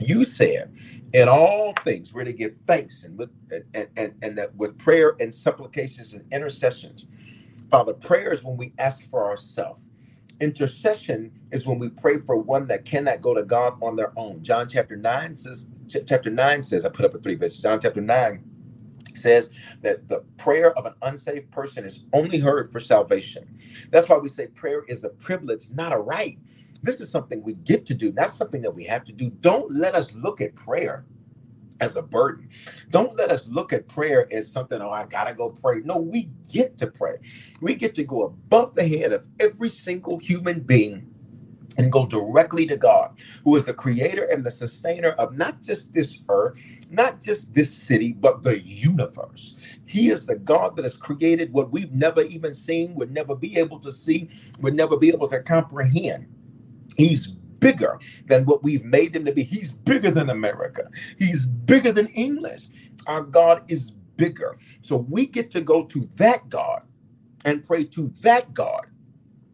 You said, in all things, we're to give thanks and with and, and, and that with prayer and supplications and intercessions. Father, prayer is when we ask for ourselves. Intercession is when we pray for one that cannot go to God on their own. John chapter 9 says, chapter 9 says, I put up a three verse. John chapter 9 says that the prayer of an unsaved person is only heard for salvation. That's why we say prayer is a privilege, not a right. This is something we get to do, not something that we have to do. Don't let us look at prayer as a burden. Don't let us look at prayer as something, oh, I gotta go pray. No, we get to pray. We get to go above the head of every single human being and go directly to God, who is the creator and the sustainer of not just this earth, not just this city, but the universe. He is the God that has created what we've never even seen, would never be able to see, would never be able to comprehend. He's bigger than what we've made him to be. He's bigger than America. He's bigger than English. Our God is bigger. So we get to go to that God and pray to that God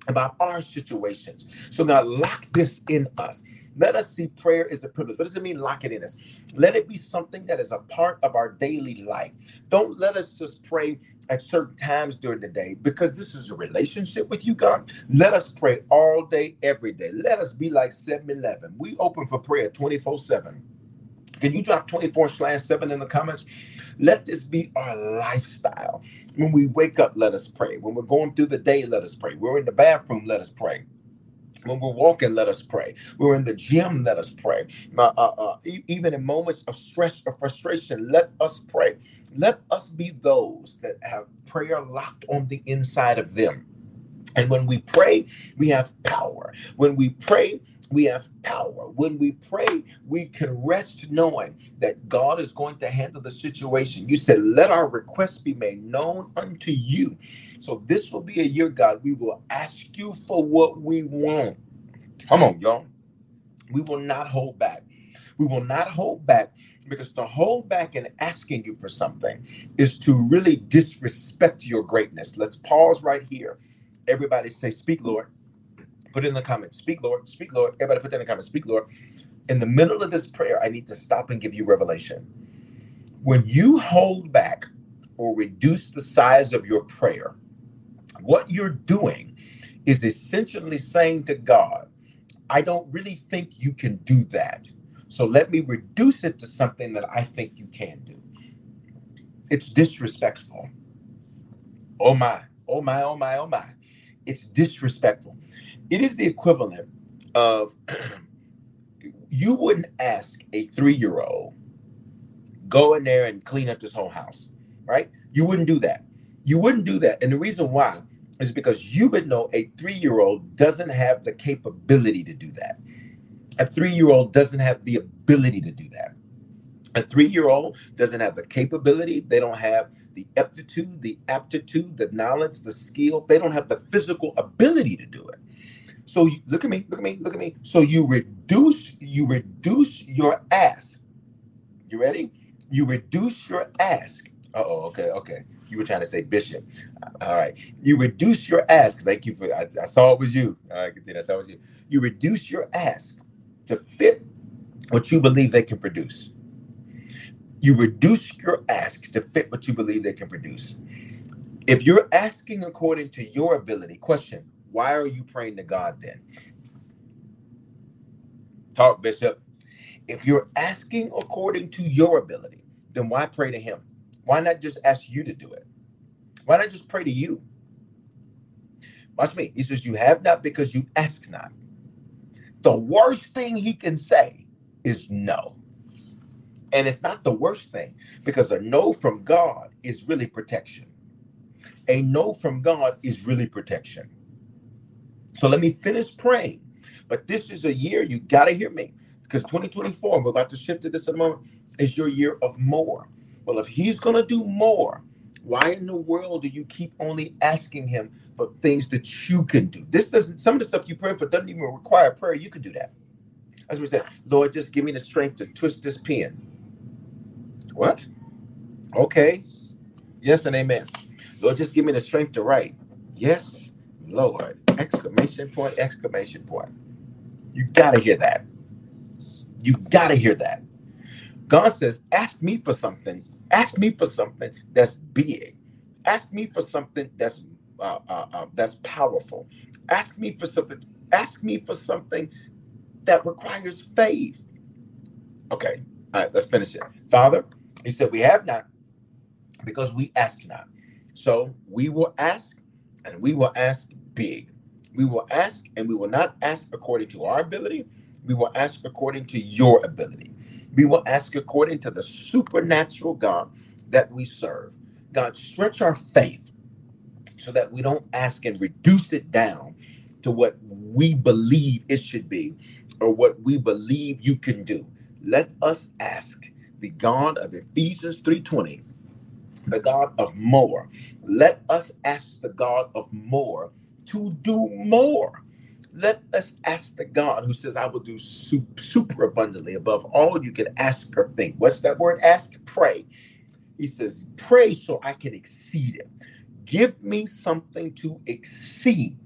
about our situations. So now lock this in us. Let us see prayer is a privilege. What does it mean, lock it in us? Let it be something that is a part of our daily life. Don't let us just pray at certain times during the day because this is a relationship with you, God. Let us pray all day, every day. Let us be like 7 Eleven. We open for prayer 24 7. Can you drop 24 slash 7 in the comments? Let this be our lifestyle. When we wake up, let us pray. When we're going through the day, let us pray. We're in the bathroom, let us pray. When we're walking, let us pray. We're in the gym, let us pray. Uh, uh, uh, even in moments of stress or frustration, let us pray. Let us be those that have prayer locked on the inside of them. And when we pray, we have power. When we pray, we have power. When we pray, we can rest knowing that God is going to handle the situation. You said, Let our requests be made known unto you. So this will be a year, God, we will ask you for what we want. Come on, y'all. We will not hold back. We will not hold back because to hold back and asking you for something is to really disrespect your greatness. Let's pause right here. Everybody say, Speak, Lord. Put it in the comments. Speak, Lord. Speak, Lord. Everybody put that in the comments. Speak, Lord. In the middle of this prayer, I need to stop and give you revelation. When you hold back or reduce the size of your prayer, what you're doing is essentially saying to God, I don't really think you can do that. So let me reduce it to something that I think you can do. It's disrespectful. Oh my, oh my, oh my, oh my. It's disrespectful it is the equivalent of you wouldn't ask a three year old go in there and clean up this whole house, right? You wouldn't do that. You wouldn't do that. And the reason why is because you would know a three year old doesn't have the capability to do that. A three year old doesn't have the ability to do that. A three year old doesn't have the capability, they don't have the aptitude, the aptitude, the knowledge, the skill, they don't have the physical ability to do it. So look at me, look at me, look at me. So you reduce, you reduce your ask. You ready? You reduce your ask. oh, okay, okay. You were trying to say bishop. All right. You reduce your ask. Thank you for. I, I saw it was you. All right, continue. I saw it was you. You reduce your ask to fit what you believe they can produce. You reduce your ask to fit what you believe they can produce. If you're asking according to your ability, question why are you praying to God then? Talk, Bishop. If you're asking according to your ability, then why pray to Him? Why not just ask you to do it? Why not just pray to you? Watch me. He says, You have not because you ask not. The worst thing he can say is no. And it's not the worst thing because a no from God is really protection. A no from God is really protection. So let me finish praying. But this is a year you got to hear me because 2024, we're about to shift to this in a moment, is your year of more. Well, if he's going to do more, why in the world do you keep only asking him for things that you can do? This doesn't, some of the stuff you pray for doesn't even require prayer. You can do that. As we said, Lord, just give me the strength to twist this pen. What? Okay. Yes and amen. Lord, just give me the strength to write. Yes, Lord. Exclamation point, exclamation point. You got to hear that. You got to hear that. God says, ask me for something. Ask me for something that's big. Ask me for something that's uh, uh, uh, that's powerful. Ask me for something. Ask me for something that requires faith. Okay, all right, let's finish it. Father, he said, We have not because we ask not. So we will ask and we will ask big. We will ask and we will not ask according to our ability. We will ask according to your ability. We will ask according to the supernatural God that we serve. God, stretch our faith so that we don't ask and reduce it down to what we believe it should be or what we believe you can do. Let us ask the God of Ephesians 3:20, the God of more. Let us ask the God of more to do more. Let us ask the God who says, I will do super, abundantly above all you can ask or think. What's that word? Ask, pray. He says, Pray so I can exceed it. Give me something to exceed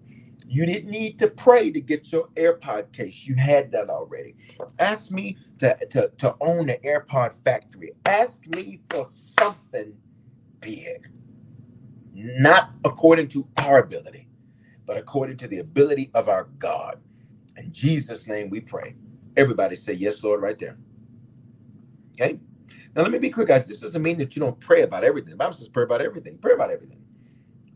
you didn't need to pray to get your AirPod case. You had that already. Ask me to, to, to own the AirPod factory. Ask me for something big. Not according to our ability, but according to the ability of our God. In Jesus' name we pray. Everybody say, Yes, Lord, right there. Okay? Now, let me be clear, guys. This doesn't mean that you don't pray about everything. The Bible says pray about everything. Pray about everything.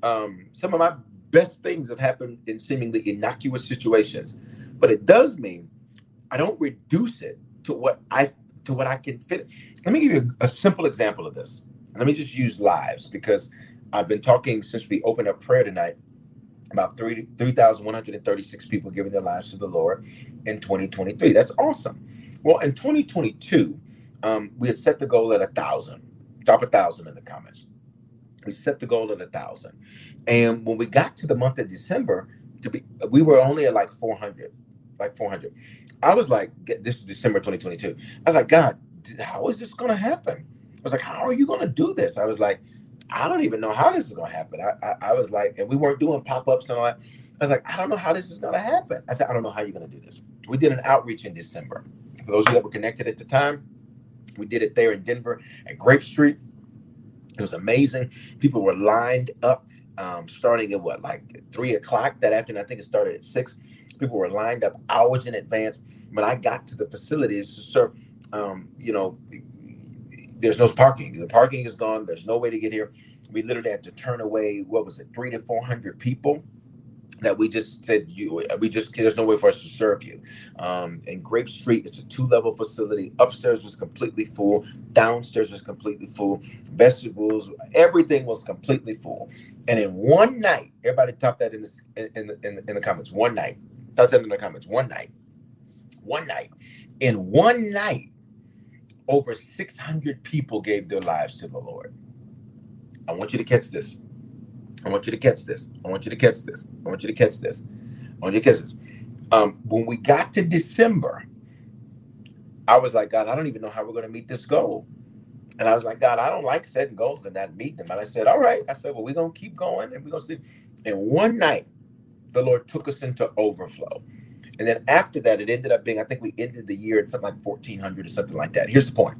Um, some of my best things have happened in seemingly innocuous situations. But it does mean I don't reduce it to what I to what I can fit. Let me give you a, a simple example of this. Let me just use lives because I've been talking since we opened up prayer tonight about 3,136 people giving their lives to the Lord in 2023. That's awesome. Well, in 2022, um, we had set the goal at a thousand. Drop a thousand in the comments. We set the goal at a thousand. And when we got to the month of December, to be we were only at like 400, like 400. I was like, this is December 2022. I was like, God, how is this going to happen? I was like, how are you going to do this? I was like, I don't even know how this is to happen. I, I, I was like, and we weren't doing pop ups and all that. I was like, I don't know how this is to happen. I said, I don't know how you're to do this. We did an outreach in December. For those of you that were connected at the time, we did it there in Denver at Grape Street. It was amazing. People were lined up um, starting at what, like three o'clock that afternoon. I think it started at six. People were lined up hours in advance. When I got to the facilities, sir, um, you know, there's no parking. The parking is gone. There's no way to get here. We literally had to turn away, what was it, three to 400 people that we just said you we just there's no way for us to serve you. Um and grape street it's a two level facility. Upstairs was completely full. Downstairs was completely full. Vegetables everything was completely full. And in one night everybody type that in the in the, in the, in the comments. One night. Type that in the comments. One night. One night. In one night over 600 people gave their lives to the lord i want you to catch this I want you to catch this. I want you to catch this. I want you to catch this. I want you to catch this. Um, when we got to December, I was like, God, I don't even know how we're going to meet this goal. And I was like, God, I don't like setting goals and not meeting them. And I said, All right. I said, Well, we're going to keep going and we're going to see. And one night, the Lord took us into overflow. And then after that, it ended up being, I think we ended the year at something like 1,400 or something like that. Here's the point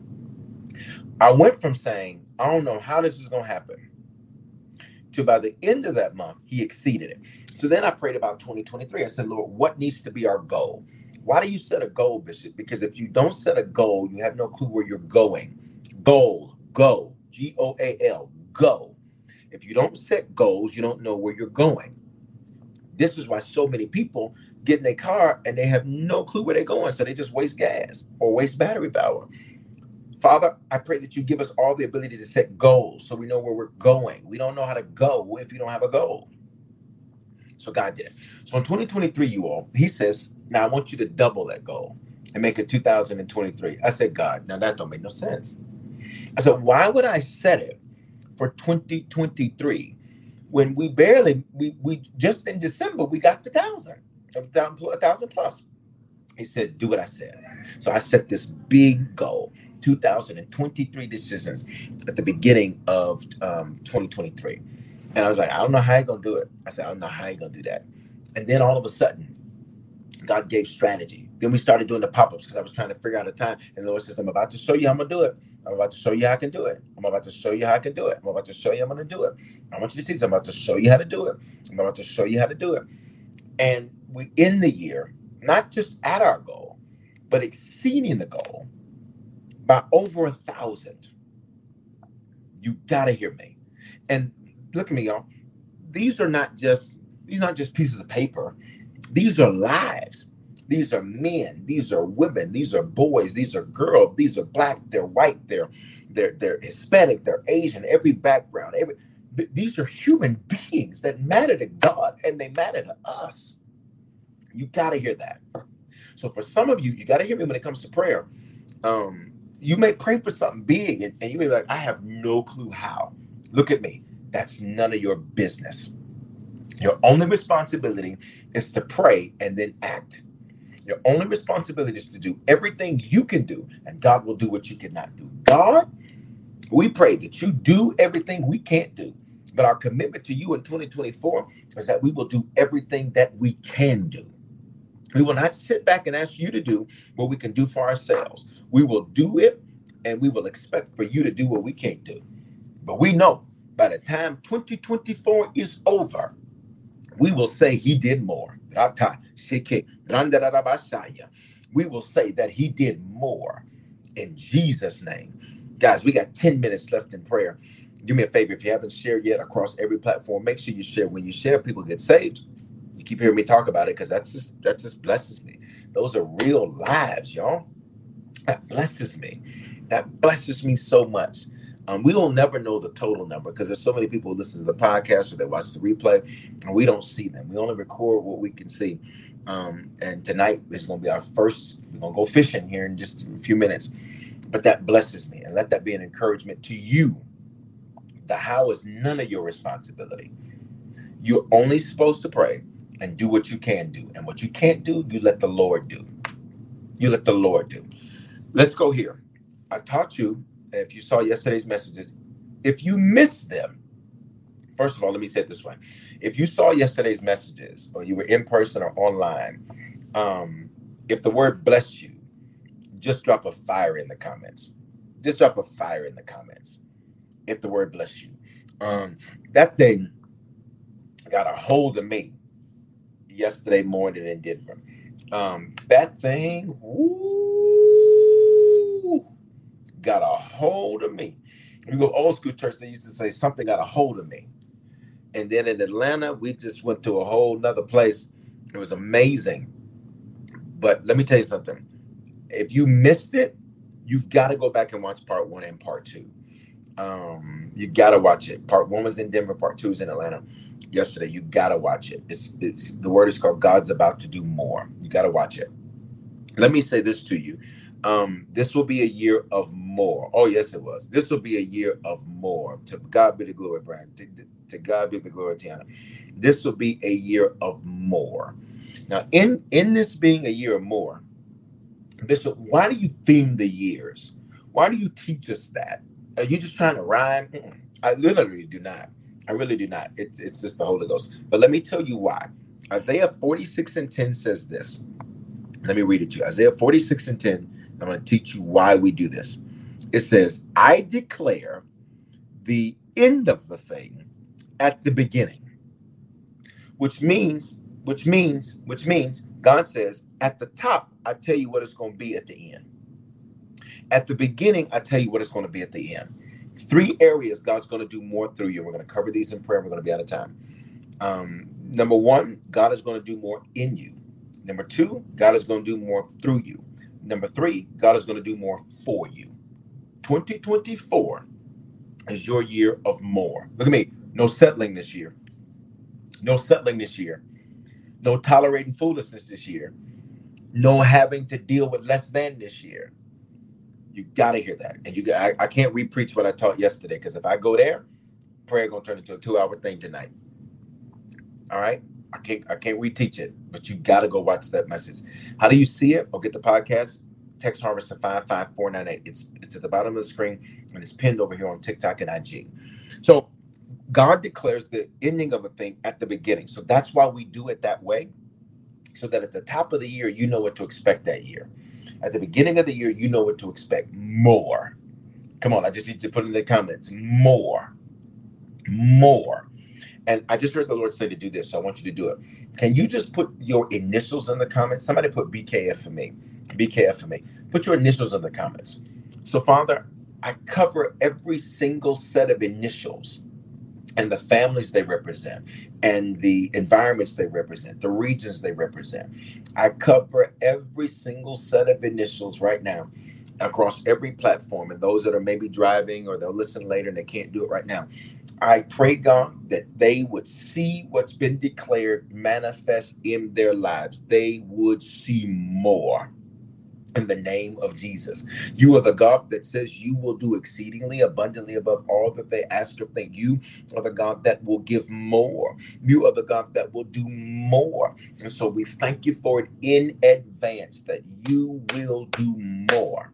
I went from saying, I don't know how this is going to happen to by the end of that month, he exceeded it. So then I prayed about 2023. I said, Lord, what needs to be our goal? Why do you set a goal, Bishop? Because if you don't set a goal, you have no clue where you're going. Goal, go, G O A L, go. If you don't set goals, you don't know where you're going. This is why so many people get in a car and they have no clue where they're going. So they just waste gas or waste battery power. Father, I pray that you give us all the ability to set goals so we know where we're going. We don't know how to go if you don't have a goal. So God did. it. So in 2023, you all, He says, now I want you to double that goal and make it 2023. I said, God, now that don't make no sense. I said, why would I set it for 2023 when we barely we we just in December we got the thousand, a thousand, plus. He said, do what I said. So I set this big goal. 2023 decisions at the beginning of um, 2023. And I was like, I don't know how you're gonna do it. I said, I don't know how you're gonna do that. And then all of a sudden, God gave strategy. Then we started doing the pop-ups because I was trying to figure out a time. And the Lord says, I'm about to show you how I'm gonna do it. I'm about to show you how I can do it. I'm about to show you how I can do it. I'm about to show you I'm gonna do it. I want you to see this. I'm about to show you how to do it. I'm about to show you how to do it. And we end the year not just at our goal, but exceeding the goal by over a thousand. You gotta hear me. And look at me, y'all. These are not just these are not just pieces of paper. These are lives. These are men. These are women. These are boys. These are girls. These are black. They're white. They're they're they're Hispanic. They're Asian. Every background. Every th- these are human beings that matter to God and they matter to us. You got to hear that. So for some of you, you got to hear me when it comes to prayer. Um, you may pray for something big and, and you may be like, I have no clue how. Look at me. That's none of your business. Your only responsibility is to pray and then act. Your only responsibility is to do everything you can do, and God will do what you cannot do. God, we pray that you do everything we can't do. But our commitment to you in 2024 is that we will do everything that we can do. We will not sit back and ask you to do what we can do for ourselves. We will do it and we will expect for you to do what we can't do. But we know by the time 2024 is over, we will say he did more. We will say that he did more in Jesus' name. Guys, we got 10 minutes left in prayer. Do me a favor if you haven't shared yet across every platform, make sure you share. When you share, people get saved you keep hearing me talk about it because that's just that just blesses me. Those are real lives, y'all. That blesses me. That blesses me so much. Um, we will never know the total number because there's so many people who listen to the podcast or they watch the replay, and we don't see them. We only record what we can see. Um, and tonight is going to be our first. We're going to go fishing here in just a few minutes, but that blesses me, and let that be an encouragement to you. The how is none of your responsibility. You're only supposed to pray and do what you can do. And what you can't do, you let the Lord do. You let the Lord do. Let's go here. I taught you, if you saw yesterday's messages, if you miss them, first of all, let me say it this way. If you saw yesterday's messages, or you were in person or online, um, if the word bless you, just drop a fire in the comments. Just drop a fire in the comments. If the word bless you. Um, that thing got a hold of me yesterday morning in Denver. Um, that thing, woo, got a hold of me. We go old school church, they used to say something got a hold of me. And then in Atlanta, we just went to a whole nother place. It was amazing. But let me tell you something. If you missed it, you've got to go back and watch part one and part two. Um, you got to watch it. Part one was in Denver, part two is in Atlanta yesterday. You gotta watch it. It's, it's the word is called God's about to do more. You gotta watch it. Let me say this to you. Um, this will be a year of more. Oh, yes, it was. This will be a year of more. To God be the glory, Brian. To, to God be the glory, Tiana. This will be a year of more. Now, in in this being a year of more, Bishop, why do you theme the years? Why do you teach us that? Are you just trying to rhyme? I literally do not. I really do not. It's it's just the Holy Ghost. But let me tell you why. Isaiah 46 and 10 says this. Let me read it to you. Isaiah 46 and 10. I'm going to teach you why we do this. It says, I declare the end of the thing at the beginning. Which means, which means, which means God says, at the top, I tell you what it's going to be at the end. At the beginning, I tell you what it's going to be at the end three areas God's going to do more through you. We're going to cover these in prayer. We're going to be out of time. Um, number one, God is going to do more in you. Number two, God is going to do more through you. Number three, God is going to do more for you. 2024 is your year of more. Look at me. No settling this year. No settling this year. No tolerating foolishness this year. No having to deal with less than this year. You got to hear that. And you I, I can't repreach what I taught yesterday because if I go there, prayer to turn into a two hour thing tonight. All right. I can't I can't reteach it, but you got to go watch that message. How do you see it? Or get the podcast? Text Harvest to 55498. It's it's at the bottom of the screen and it's pinned over here on TikTok and IG. So God declares the ending of a thing at the beginning. So that's why we do it that way. So that at the top of the year, you know what to expect that year. At the beginning of the year, you know what to expect more. Come on, I just need to put in the comments more. More. And I just heard the Lord say to do this, so I want you to do it. Can you just put your initials in the comments? Somebody put BKF for me. BKF for me. Put your initials in the comments. So, Father, I cover every single set of initials and the families they represent and the environments they represent, the regions they represent. I cover every single set of initials right now across every platform. And those that are maybe driving or they'll listen later and they can't do it right now. I pray, God, that they would see what's been declared manifest in their lives. They would see more in the name of Jesus. You are the God that says you will do exceedingly abundantly above all that they ask or think. You are the God that will give more. You are the God that will do more. And so we thank you for it in advance that you will do more.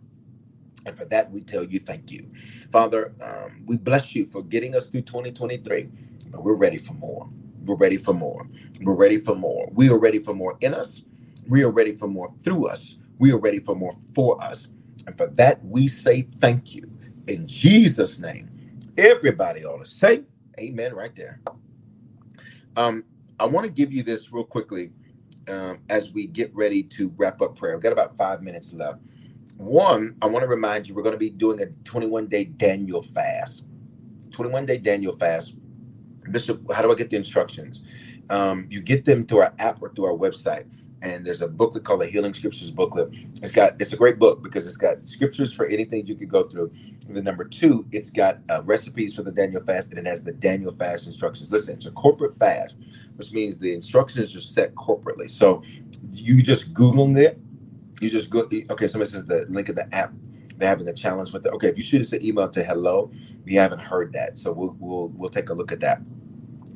And for that, we tell you thank you. Father, um, we bless you for getting us through 2023, but we're ready for more. We're ready for more. We're ready for more. We are ready for more in us. We are ready for more through us. We are ready for more for us. And for that, we say thank you. In Jesus' name, everybody ought to say amen right there. Um, I want to give you this real quickly um, as we get ready to wrap up prayer. We've got about five minutes left. One, I want to remind you we're going to be doing a 21 day Daniel fast. 21 day Daniel fast. Bishop, how do I get the instructions? Um, you get them through our app or through our website. And there's a booklet called the Healing Scriptures booklet. It's got it's a great book because it's got scriptures for anything you could go through. And the number two, it's got uh, recipes for the Daniel fast, and it has the Daniel fast instructions. Listen, it's a corporate fast, which means the instructions are set corporately. So you just Google it you just go okay somebody says the link of the app they're having a challenge with it okay if you shoot us an email to hello we haven't heard that so we'll we'll, we'll take a look at that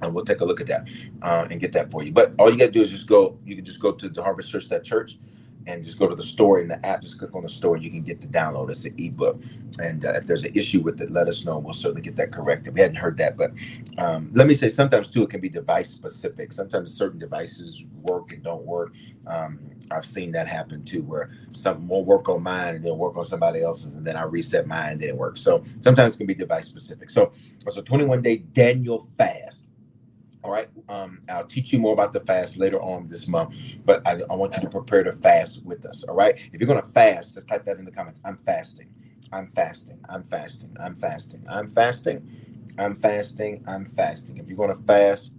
and we'll take a look at that uh, and get that for you but all you got to do is just go you can just go to the harvest church that church and just go to the store in the app. Just click on the store. You can get the download. It's an ebook. And uh, if there's an issue with it, let us know. We'll certainly get that corrected. We hadn't heard that, but um, let me say sometimes too, it can be device specific. Sometimes certain devices work and don't work. Um, I've seen that happen too, where something won't work on mine and then work on somebody else's, and then I reset mine and then it works. So sometimes it can be device specific. So it's a 21 day Daniel fast all right. Um, I'll teach you more about the fast later on this month, but I, I want you to prepare to fast with us. All right. If you're going to fast, just type that in the comments. I'm fasting. I'm fasting. I'm fasting. I'm fasting. I'm fasting. I'm fasting. I'm fasting. If you're going to fast,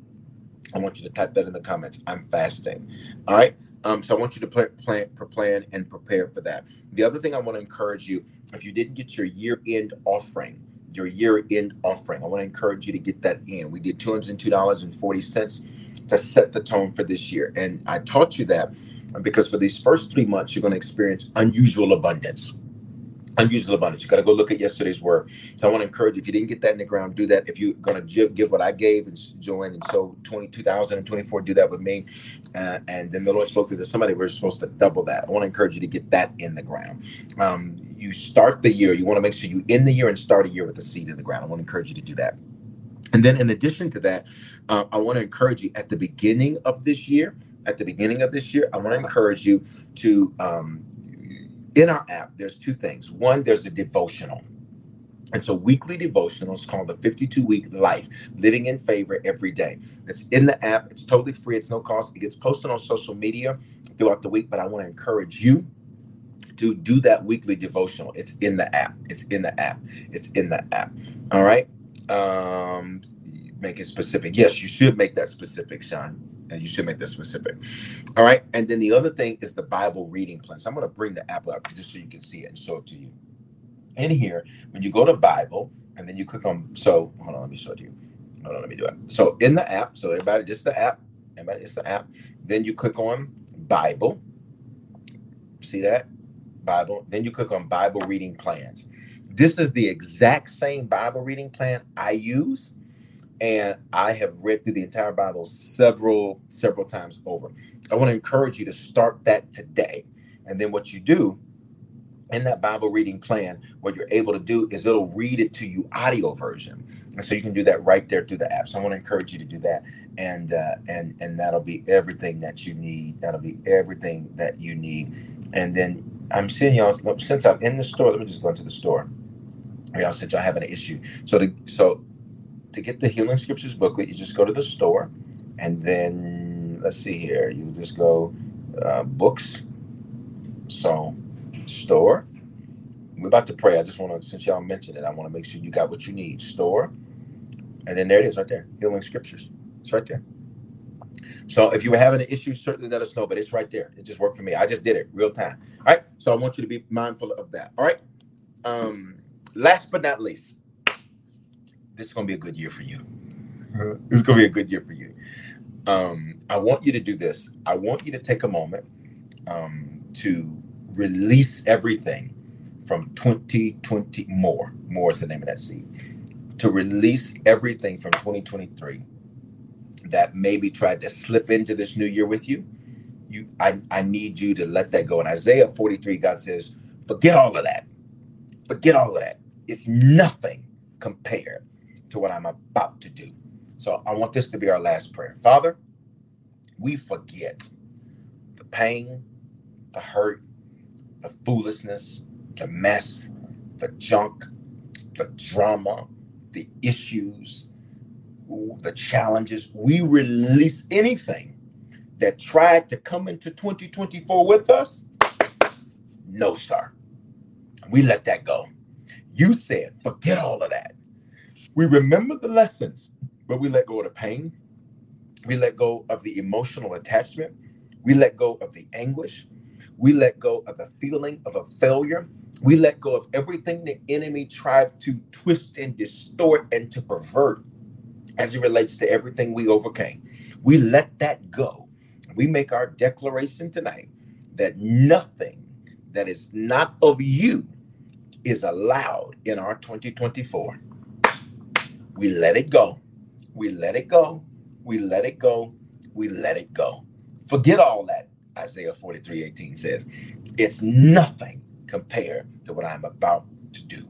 I want you to type that in the comments. I'm fasting. All right. Um, so I want you to plan, plan, plan and prepare for that. The other thing I want to encourage you, if you didn't get your year-end offering, your year end offering. I want to encourage you to get that in. We did $202.40 to set the tone for this year. And I taught you that because for these first three months, you're going to experience unusual abundance. Unusual abundance. You got to go look at yesterday's word. So I want to encourage you, if you didn't get that in the ground, do that. If you're going to give what I gave and join and so 2024, do that with me. Uh, and then the Lord spoke to somebody, we're supposed to double that. I want to encourage you to get that in the ground. Um, you start the year, you want to make sure you end the year and start a year with a seed in the ground. I want to encourage you to do that. And then, in addition to that, uh, I want to encourage you at the beginning of this year. At the beginning of this year, I want to encourage you to, um, in our app, there's two things. One, there's a devotional. It's a weekly devotional. It's called the 52 Week Life, Living in Favor Every Day. It's in the app. It's totally free. It's no cost. It gets posted on social media throughout the week. But I want to encourage you to do that weekly devotional. It's in the app. It's in the app. It's in the app. All right. Um, make it specific. Yes, you should make that specific, Sean. And you should make that specific. All right. And then the other thing is the Bible reading plan. So I'm going to bring the app up just so you can see it and show it to you. in here, when you go to Bible, and then you click on, so hold on, let me show it to you. Hold on, let me do it. So in the app, so everybody, just the app, everybody, it's the app. Then you click on Bible. See that? Bible. Then you click on Bible reading plans. This is the exact same Bible reading plan I use. And I have read through the entire Bible several, several times over. I want to encourage you to start that today. And then what you do in that Bible reading plan, what you're able to do is it'll read it to you audio version, and so you can do that right there through the app. So I want to encourage you to do that, and uh, and and that'll be everything that you need. That'll be everything that you need. And then I'm seeing y'all since I'm in the store. Let me just go into the store. Y'all said y'all having an issue. So to so to get the Healing Scriptures booklet, you just go to the store, and then let's see here. You just go uh, books. So store. We're about to pray. I just want to, since y'all mentioned it, I want to make sure you got what you need. Store. And then there it is right there. Healing scriptures. It's right there. So if you were having an issue, certainly let us know, but it's right there. It just worked for me. I just did it real time. All right. So I want you to be mindful of that. All right. Um, last but not least, this is going to be a good year for you. This is going to be a good year for you. Um, I want you to do this. I want you to take a moment um, to release everything from 2020 more. More is the name of that seed. To release everything from 2023 that maybe tried to slip into this new year with you. You I, I need you to let that go. In Isaiah 43, God says, forget all of that. Forget all of that. It's nothing compared to what I'm about to do. So I want this to be our last prayer. Father, we forget the pain, the hurt, the foolishness, the mess, the junk, the drama, the issues, the challenges. We release anything that tried to come into 2024 with us. No, sir. We let that go. You said, forget all of that. We remember the lessons, but we let go of the pain. We let go of the emotional attachment. We let go of the anguish. We let go of the feeling of a failure. We let go of everything the enemy tried to twist and distort and to pervert as it relates to everything we overcame. We let that go. We make our declaration tonight that nothing that is not of you is allowed in our 2024. We let it go. We let it go. We let it go. We let it go. Forget all that Isaiah 43 18 says, It's nothing compared to what I'm about to do.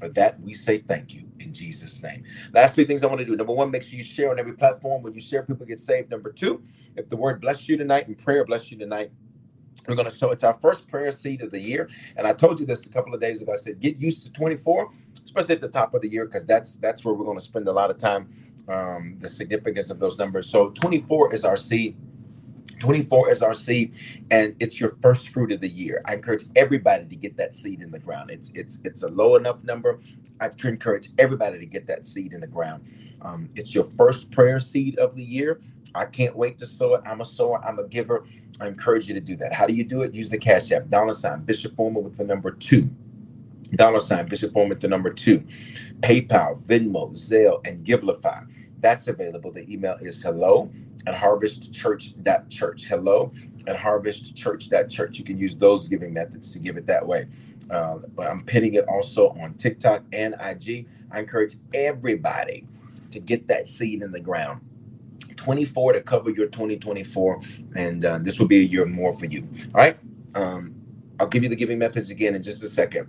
For that, we say thank you in Jesus' name. Last three things I want to do. Number one, make sure you share on every platform. When you share, people get saved. Number two, if the word bless you tonight and prayer bless you tonight, we're going to show it's our first prayer seed of the year. And I told you this a couple of days ago. I said, get used to 24, especially at the top of the year, because that's that's where we're going to spend a lot of time. Um, the significance of those numbers. So 24 is our seed. 24 is our seed and it's your first fruit of the year. I encourage everybody to get that seed in the ground. It's it's it's a low enough number. I encourage everybody to get that seed in the ground. Um, it's your first prayer seed of the year. I can't wait to sow it. I'm a sower. I'm a giver. I encourage you to do that. How do you do it? Use the cash app. Dollar sign. Bishop foreman with the number two dollar sign bishop foreman the number two paypal venmo zelle and givelify that's available the email is hello at harvestchurch.church. Hello at harvestchurch.church. You can use those giving methods to give it that way. Uh, but I'm pinning it also on TikTok and IG. I encourage everybody to get that seed in the ground. 24 to cover your 2024, and uh, this will be a year more for you. All right. Um, I'll give you the giving methods again in just a second.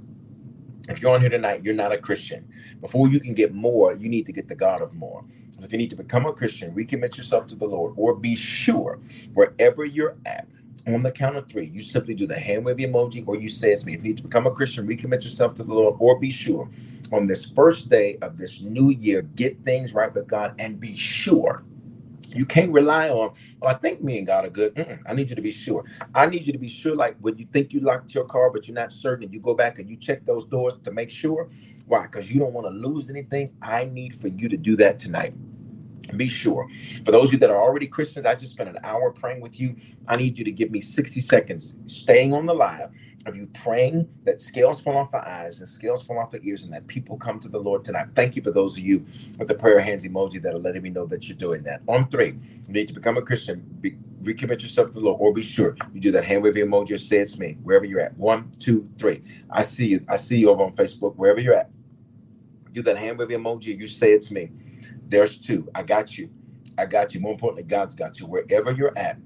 If you're on here tonight, you're not a Christian. Before you can get more, you need to get the God of more. If you need to become a Christian, recommit yourself to the Lord, or be sure wherever you're at, on the count of three, you simply do the hand wave emoji or you say it's me. If you need to become a Christian, recommit yourself to the Lord, or be sure on this first day of this new year, get things right with God and be sure you can't rely on, oh, I think me and God are good. Mm-mm, I need you to be sure. I need you to be sure, like when you think you locked your car, but you're not certain, and you go back and you check those doors to make sure. Why? Because you don't want to lose anything. I need for you to do that tonight. Be sure. For those of you that are already Christians, I just spent an hour praying with you. I need you to give me 60 seconds staying on the live of you praying that scales fall off our eyes and scales fall off our ears and that people come to the Lord tonight. Thank you for those of you with the prayer hands emoji that are letting me know that you're doing that. On three, you need to become a Christian, be, recommit yourself to the Lord, or be sure you do that hand waving emoji or say it's me, wherever you're at. One, two, three. I see you. I see you over on Facebook, wherever you're at. Do that hand waving emoji, you say it's me. There's two. I got you. I got you. More importantly, God's got you. Wherever you're at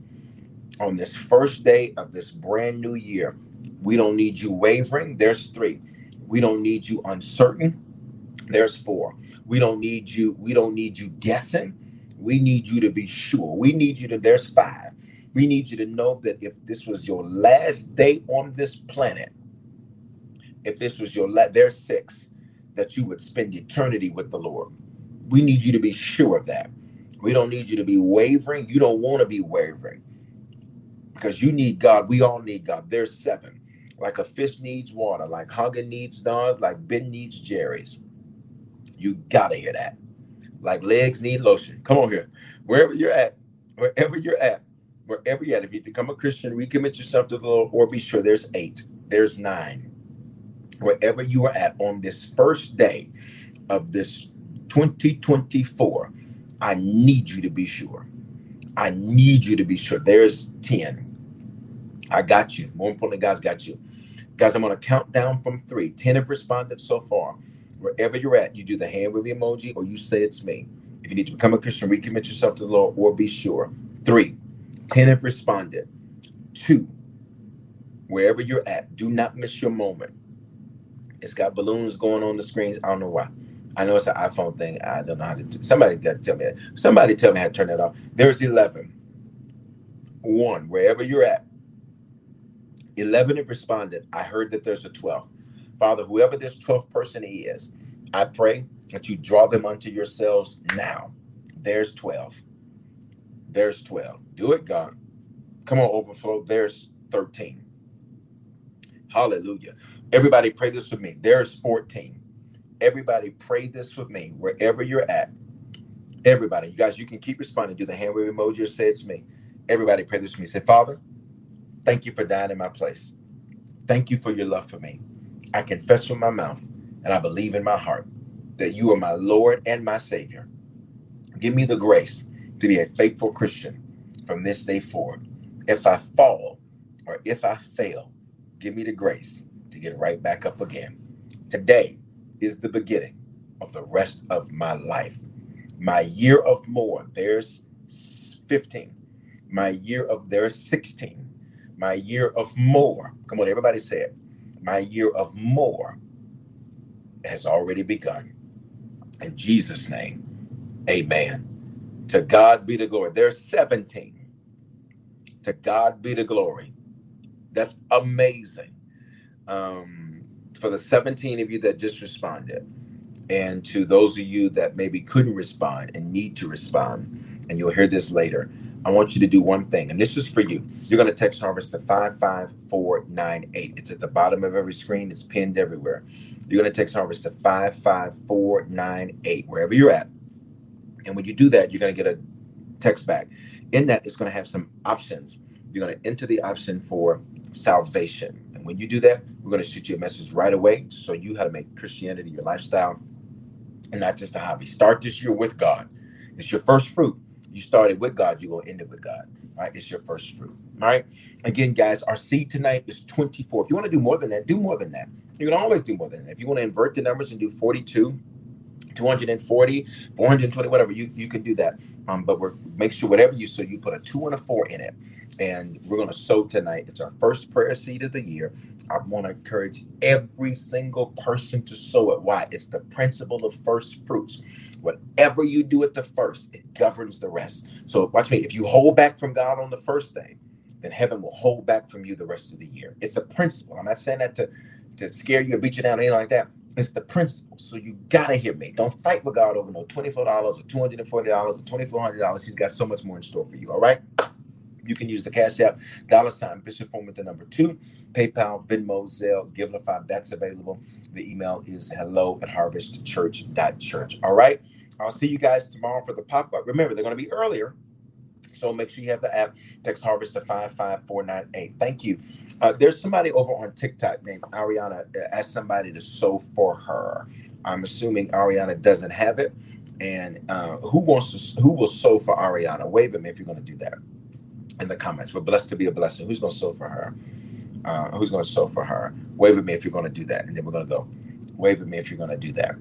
on this first day of this brand new year, we don't need you wavering. There's three. We don't need you uncertain. There's four. We don't need you. We don't need you guessing. We need you to be sure. We need you to. There's five. We need you to know that if this was your last day on this planet, if this was your last, there's six, that you would spend eternity with the Lord. We need you to be sure of that. We don't need you to be wavering. You don't want to be wavering because you need God. We all need God. There's seven. Like a fish needs water, like Hunger needs Dawn's, like Ben needs Jerry's. You gotta hear that. Like legs need lotion. Come on here. Wherever you're at, wherever you're at, wherever you're at, if you become a Christian, recommit yourself to the Lord, or be sure there's eight, there's nine. Wherever you are at on this first day of this 2024, I need you to be sure. I need you to be sure. There's 10. I got you. More importantly, God's got you. Guys, I'm going to count down from three. 10 have responded so far. Wherever you're at, you do the hand with the emoji or you say it's me. If you need to become a Christian, recommit yourself to the Lord or be sure. Three, 10 have responded. Two, wherever you're at, do not miss your moment. It's got balloons going on the screens. I don't know why. I know it's an iPhone thing. I don't know how to. T- somebody got to tell me. That. Somebody tell me how to turn that off. There's 11. One, wherever you're at. 11 have responded. I heard that there's a 12th. Father, whoever this 12th person is, I pray that you draw them unto yourselves now. There's 12. There's 12. Do it, God. Come on, overflow. There's 13. Hallelujah. Everybody pray this with me. There's 14. Everybody pray this with me wherever you're at. Everybody, you guys, you can keep responding. Do the hand wave emoji or say it's me. Everybody pray this with me. Say, Father, thank you for dying in my place. Thank you for your love for me. I confess with my mouth and I believe in my heart that you are my Lord and my Savior. Give me the grace to be a faithful Christian from this day forward. If I fall or if I fail, give me the grace to get right back up again. Today is the beginning of the rest of my life. My year of more, there's 15. My year of there's 16. My year of more. Come on, everybody say it. My year of more has already begun. In Jesus' name, amen. To God be the glory. There's 17. To God be the glory. That's amazing. Um, for the 17 of you that just responded, and to those of you that maybe couldn't respond and need to respond, and you'll hear this later, I want you to do one thing, and this is for you. You're going to text Harvest to 55498. It's at the bottom of every screen, it's pinned everywhere. You're going to text Harvest to 55498, wherever you're at. And when you do that, you're going to get a text back. In that, it's going to have some options. You're going to enter the option for salvation. And when you do that, we're going to shoot you a message right away to show you how to make Christianity your lifestyle and not just a hobby. Start this year with God. It's your first fruit. You started with God, you're going to end it with God. Right, it's your first fruit. All right. Again, guys, our seed tonight is 24. If you want to do more than that, do more than that. You can always do more than that. If you want to invert the numbers and do 42, 240, 420, whatever, you, you can do that. Um, but we're make sure whatever you sow, you put a two and a four in it. And we're going to sow tonight. It's our first prayer seed of the year. I want to encourage every single person to sow it. Why? It's the principle of first fruits. Whatever you do at the first, it governs the rest. So watch me. If you hold back from God on the first day, then heaven will hold back from you the rest of the year. It's a principle. I'm not saying that to, to scare you or beat you down or anything like that. It's the principle. So you gotta hear me. Don't fight with God over no $24 or $240 or $2,400. He's got so much more in store for you. All right. You can use the Cash App, dollar sign, Bishop with the number two, PayPal, Venmo, Zelle, Givelify. That's available. The email is hello at harvestchurch.church. All right. I'll see you guys tomorrow for the pop up. Remember, they're going to be earlier. So make sure you have the app. Text Harvest to 55498. Thank you. Uh, there's somebody over on TikTok named Ariana asked somebody to sow for her. I'm assuming Ariana doesn't have it. And uh, who wants to, who will sow for Ariana? Wave at me if you're going to do that in the comments. We're blessed to be a blessing. Who's going to sow for her? Uh, who's going to sow for her? Wave at me if you're going to do that. And then we're going to go. Wave at me if you're going to do that.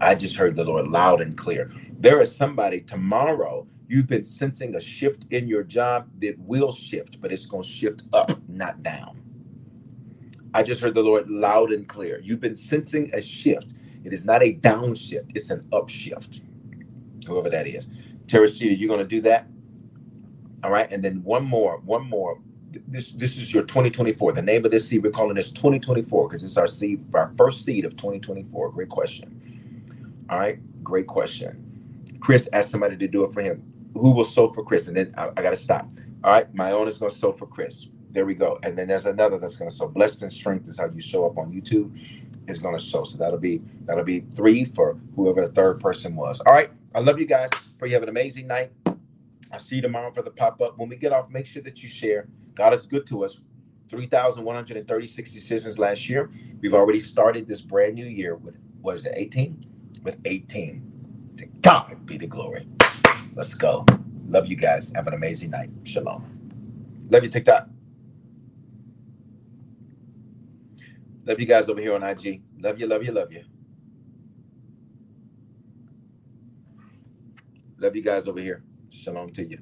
I just heard the Lord loud and clear. There is somebody tomorrow. You've been sensing a shift in your job that will shift, but it's going to shift up, not down. I just heard the Lord loud and clear. You've been sensing a shift. It is not a downshift, it's an upshift. Whoever that is. Teresita, you're going to do that? All right. And then one more, one more. This this is your 2024. The name of this seed, we're calling this 2024 because it's our seed, our first seed of 2024. Great question. All right. Great question. Chris asked somebody to do it for him. Who will sow for Chris? And then I, I got to stop. All right. My own is going to sow for Chris. There we go. And then there's another that's going to sow. Blessed and strength is how you show up on YouTube. Is going to sow. So that'll be that'll be three for whoever the third person was. All right. I love you guys. Pray you have an amazing night. I'll see you tomorrow for the pop up. When we get off, make sure that you share. God is good to us. 3,136 decisions last year. We've already started this brand new year with, what is it, 18? With 18. To God be the glory. Let's go. Love you guys. Have an amazing night. Shalom. Love you, TikTok. Love you guys over here on IG. Love you, love you, love you. Love you guys over here. Shalom to you.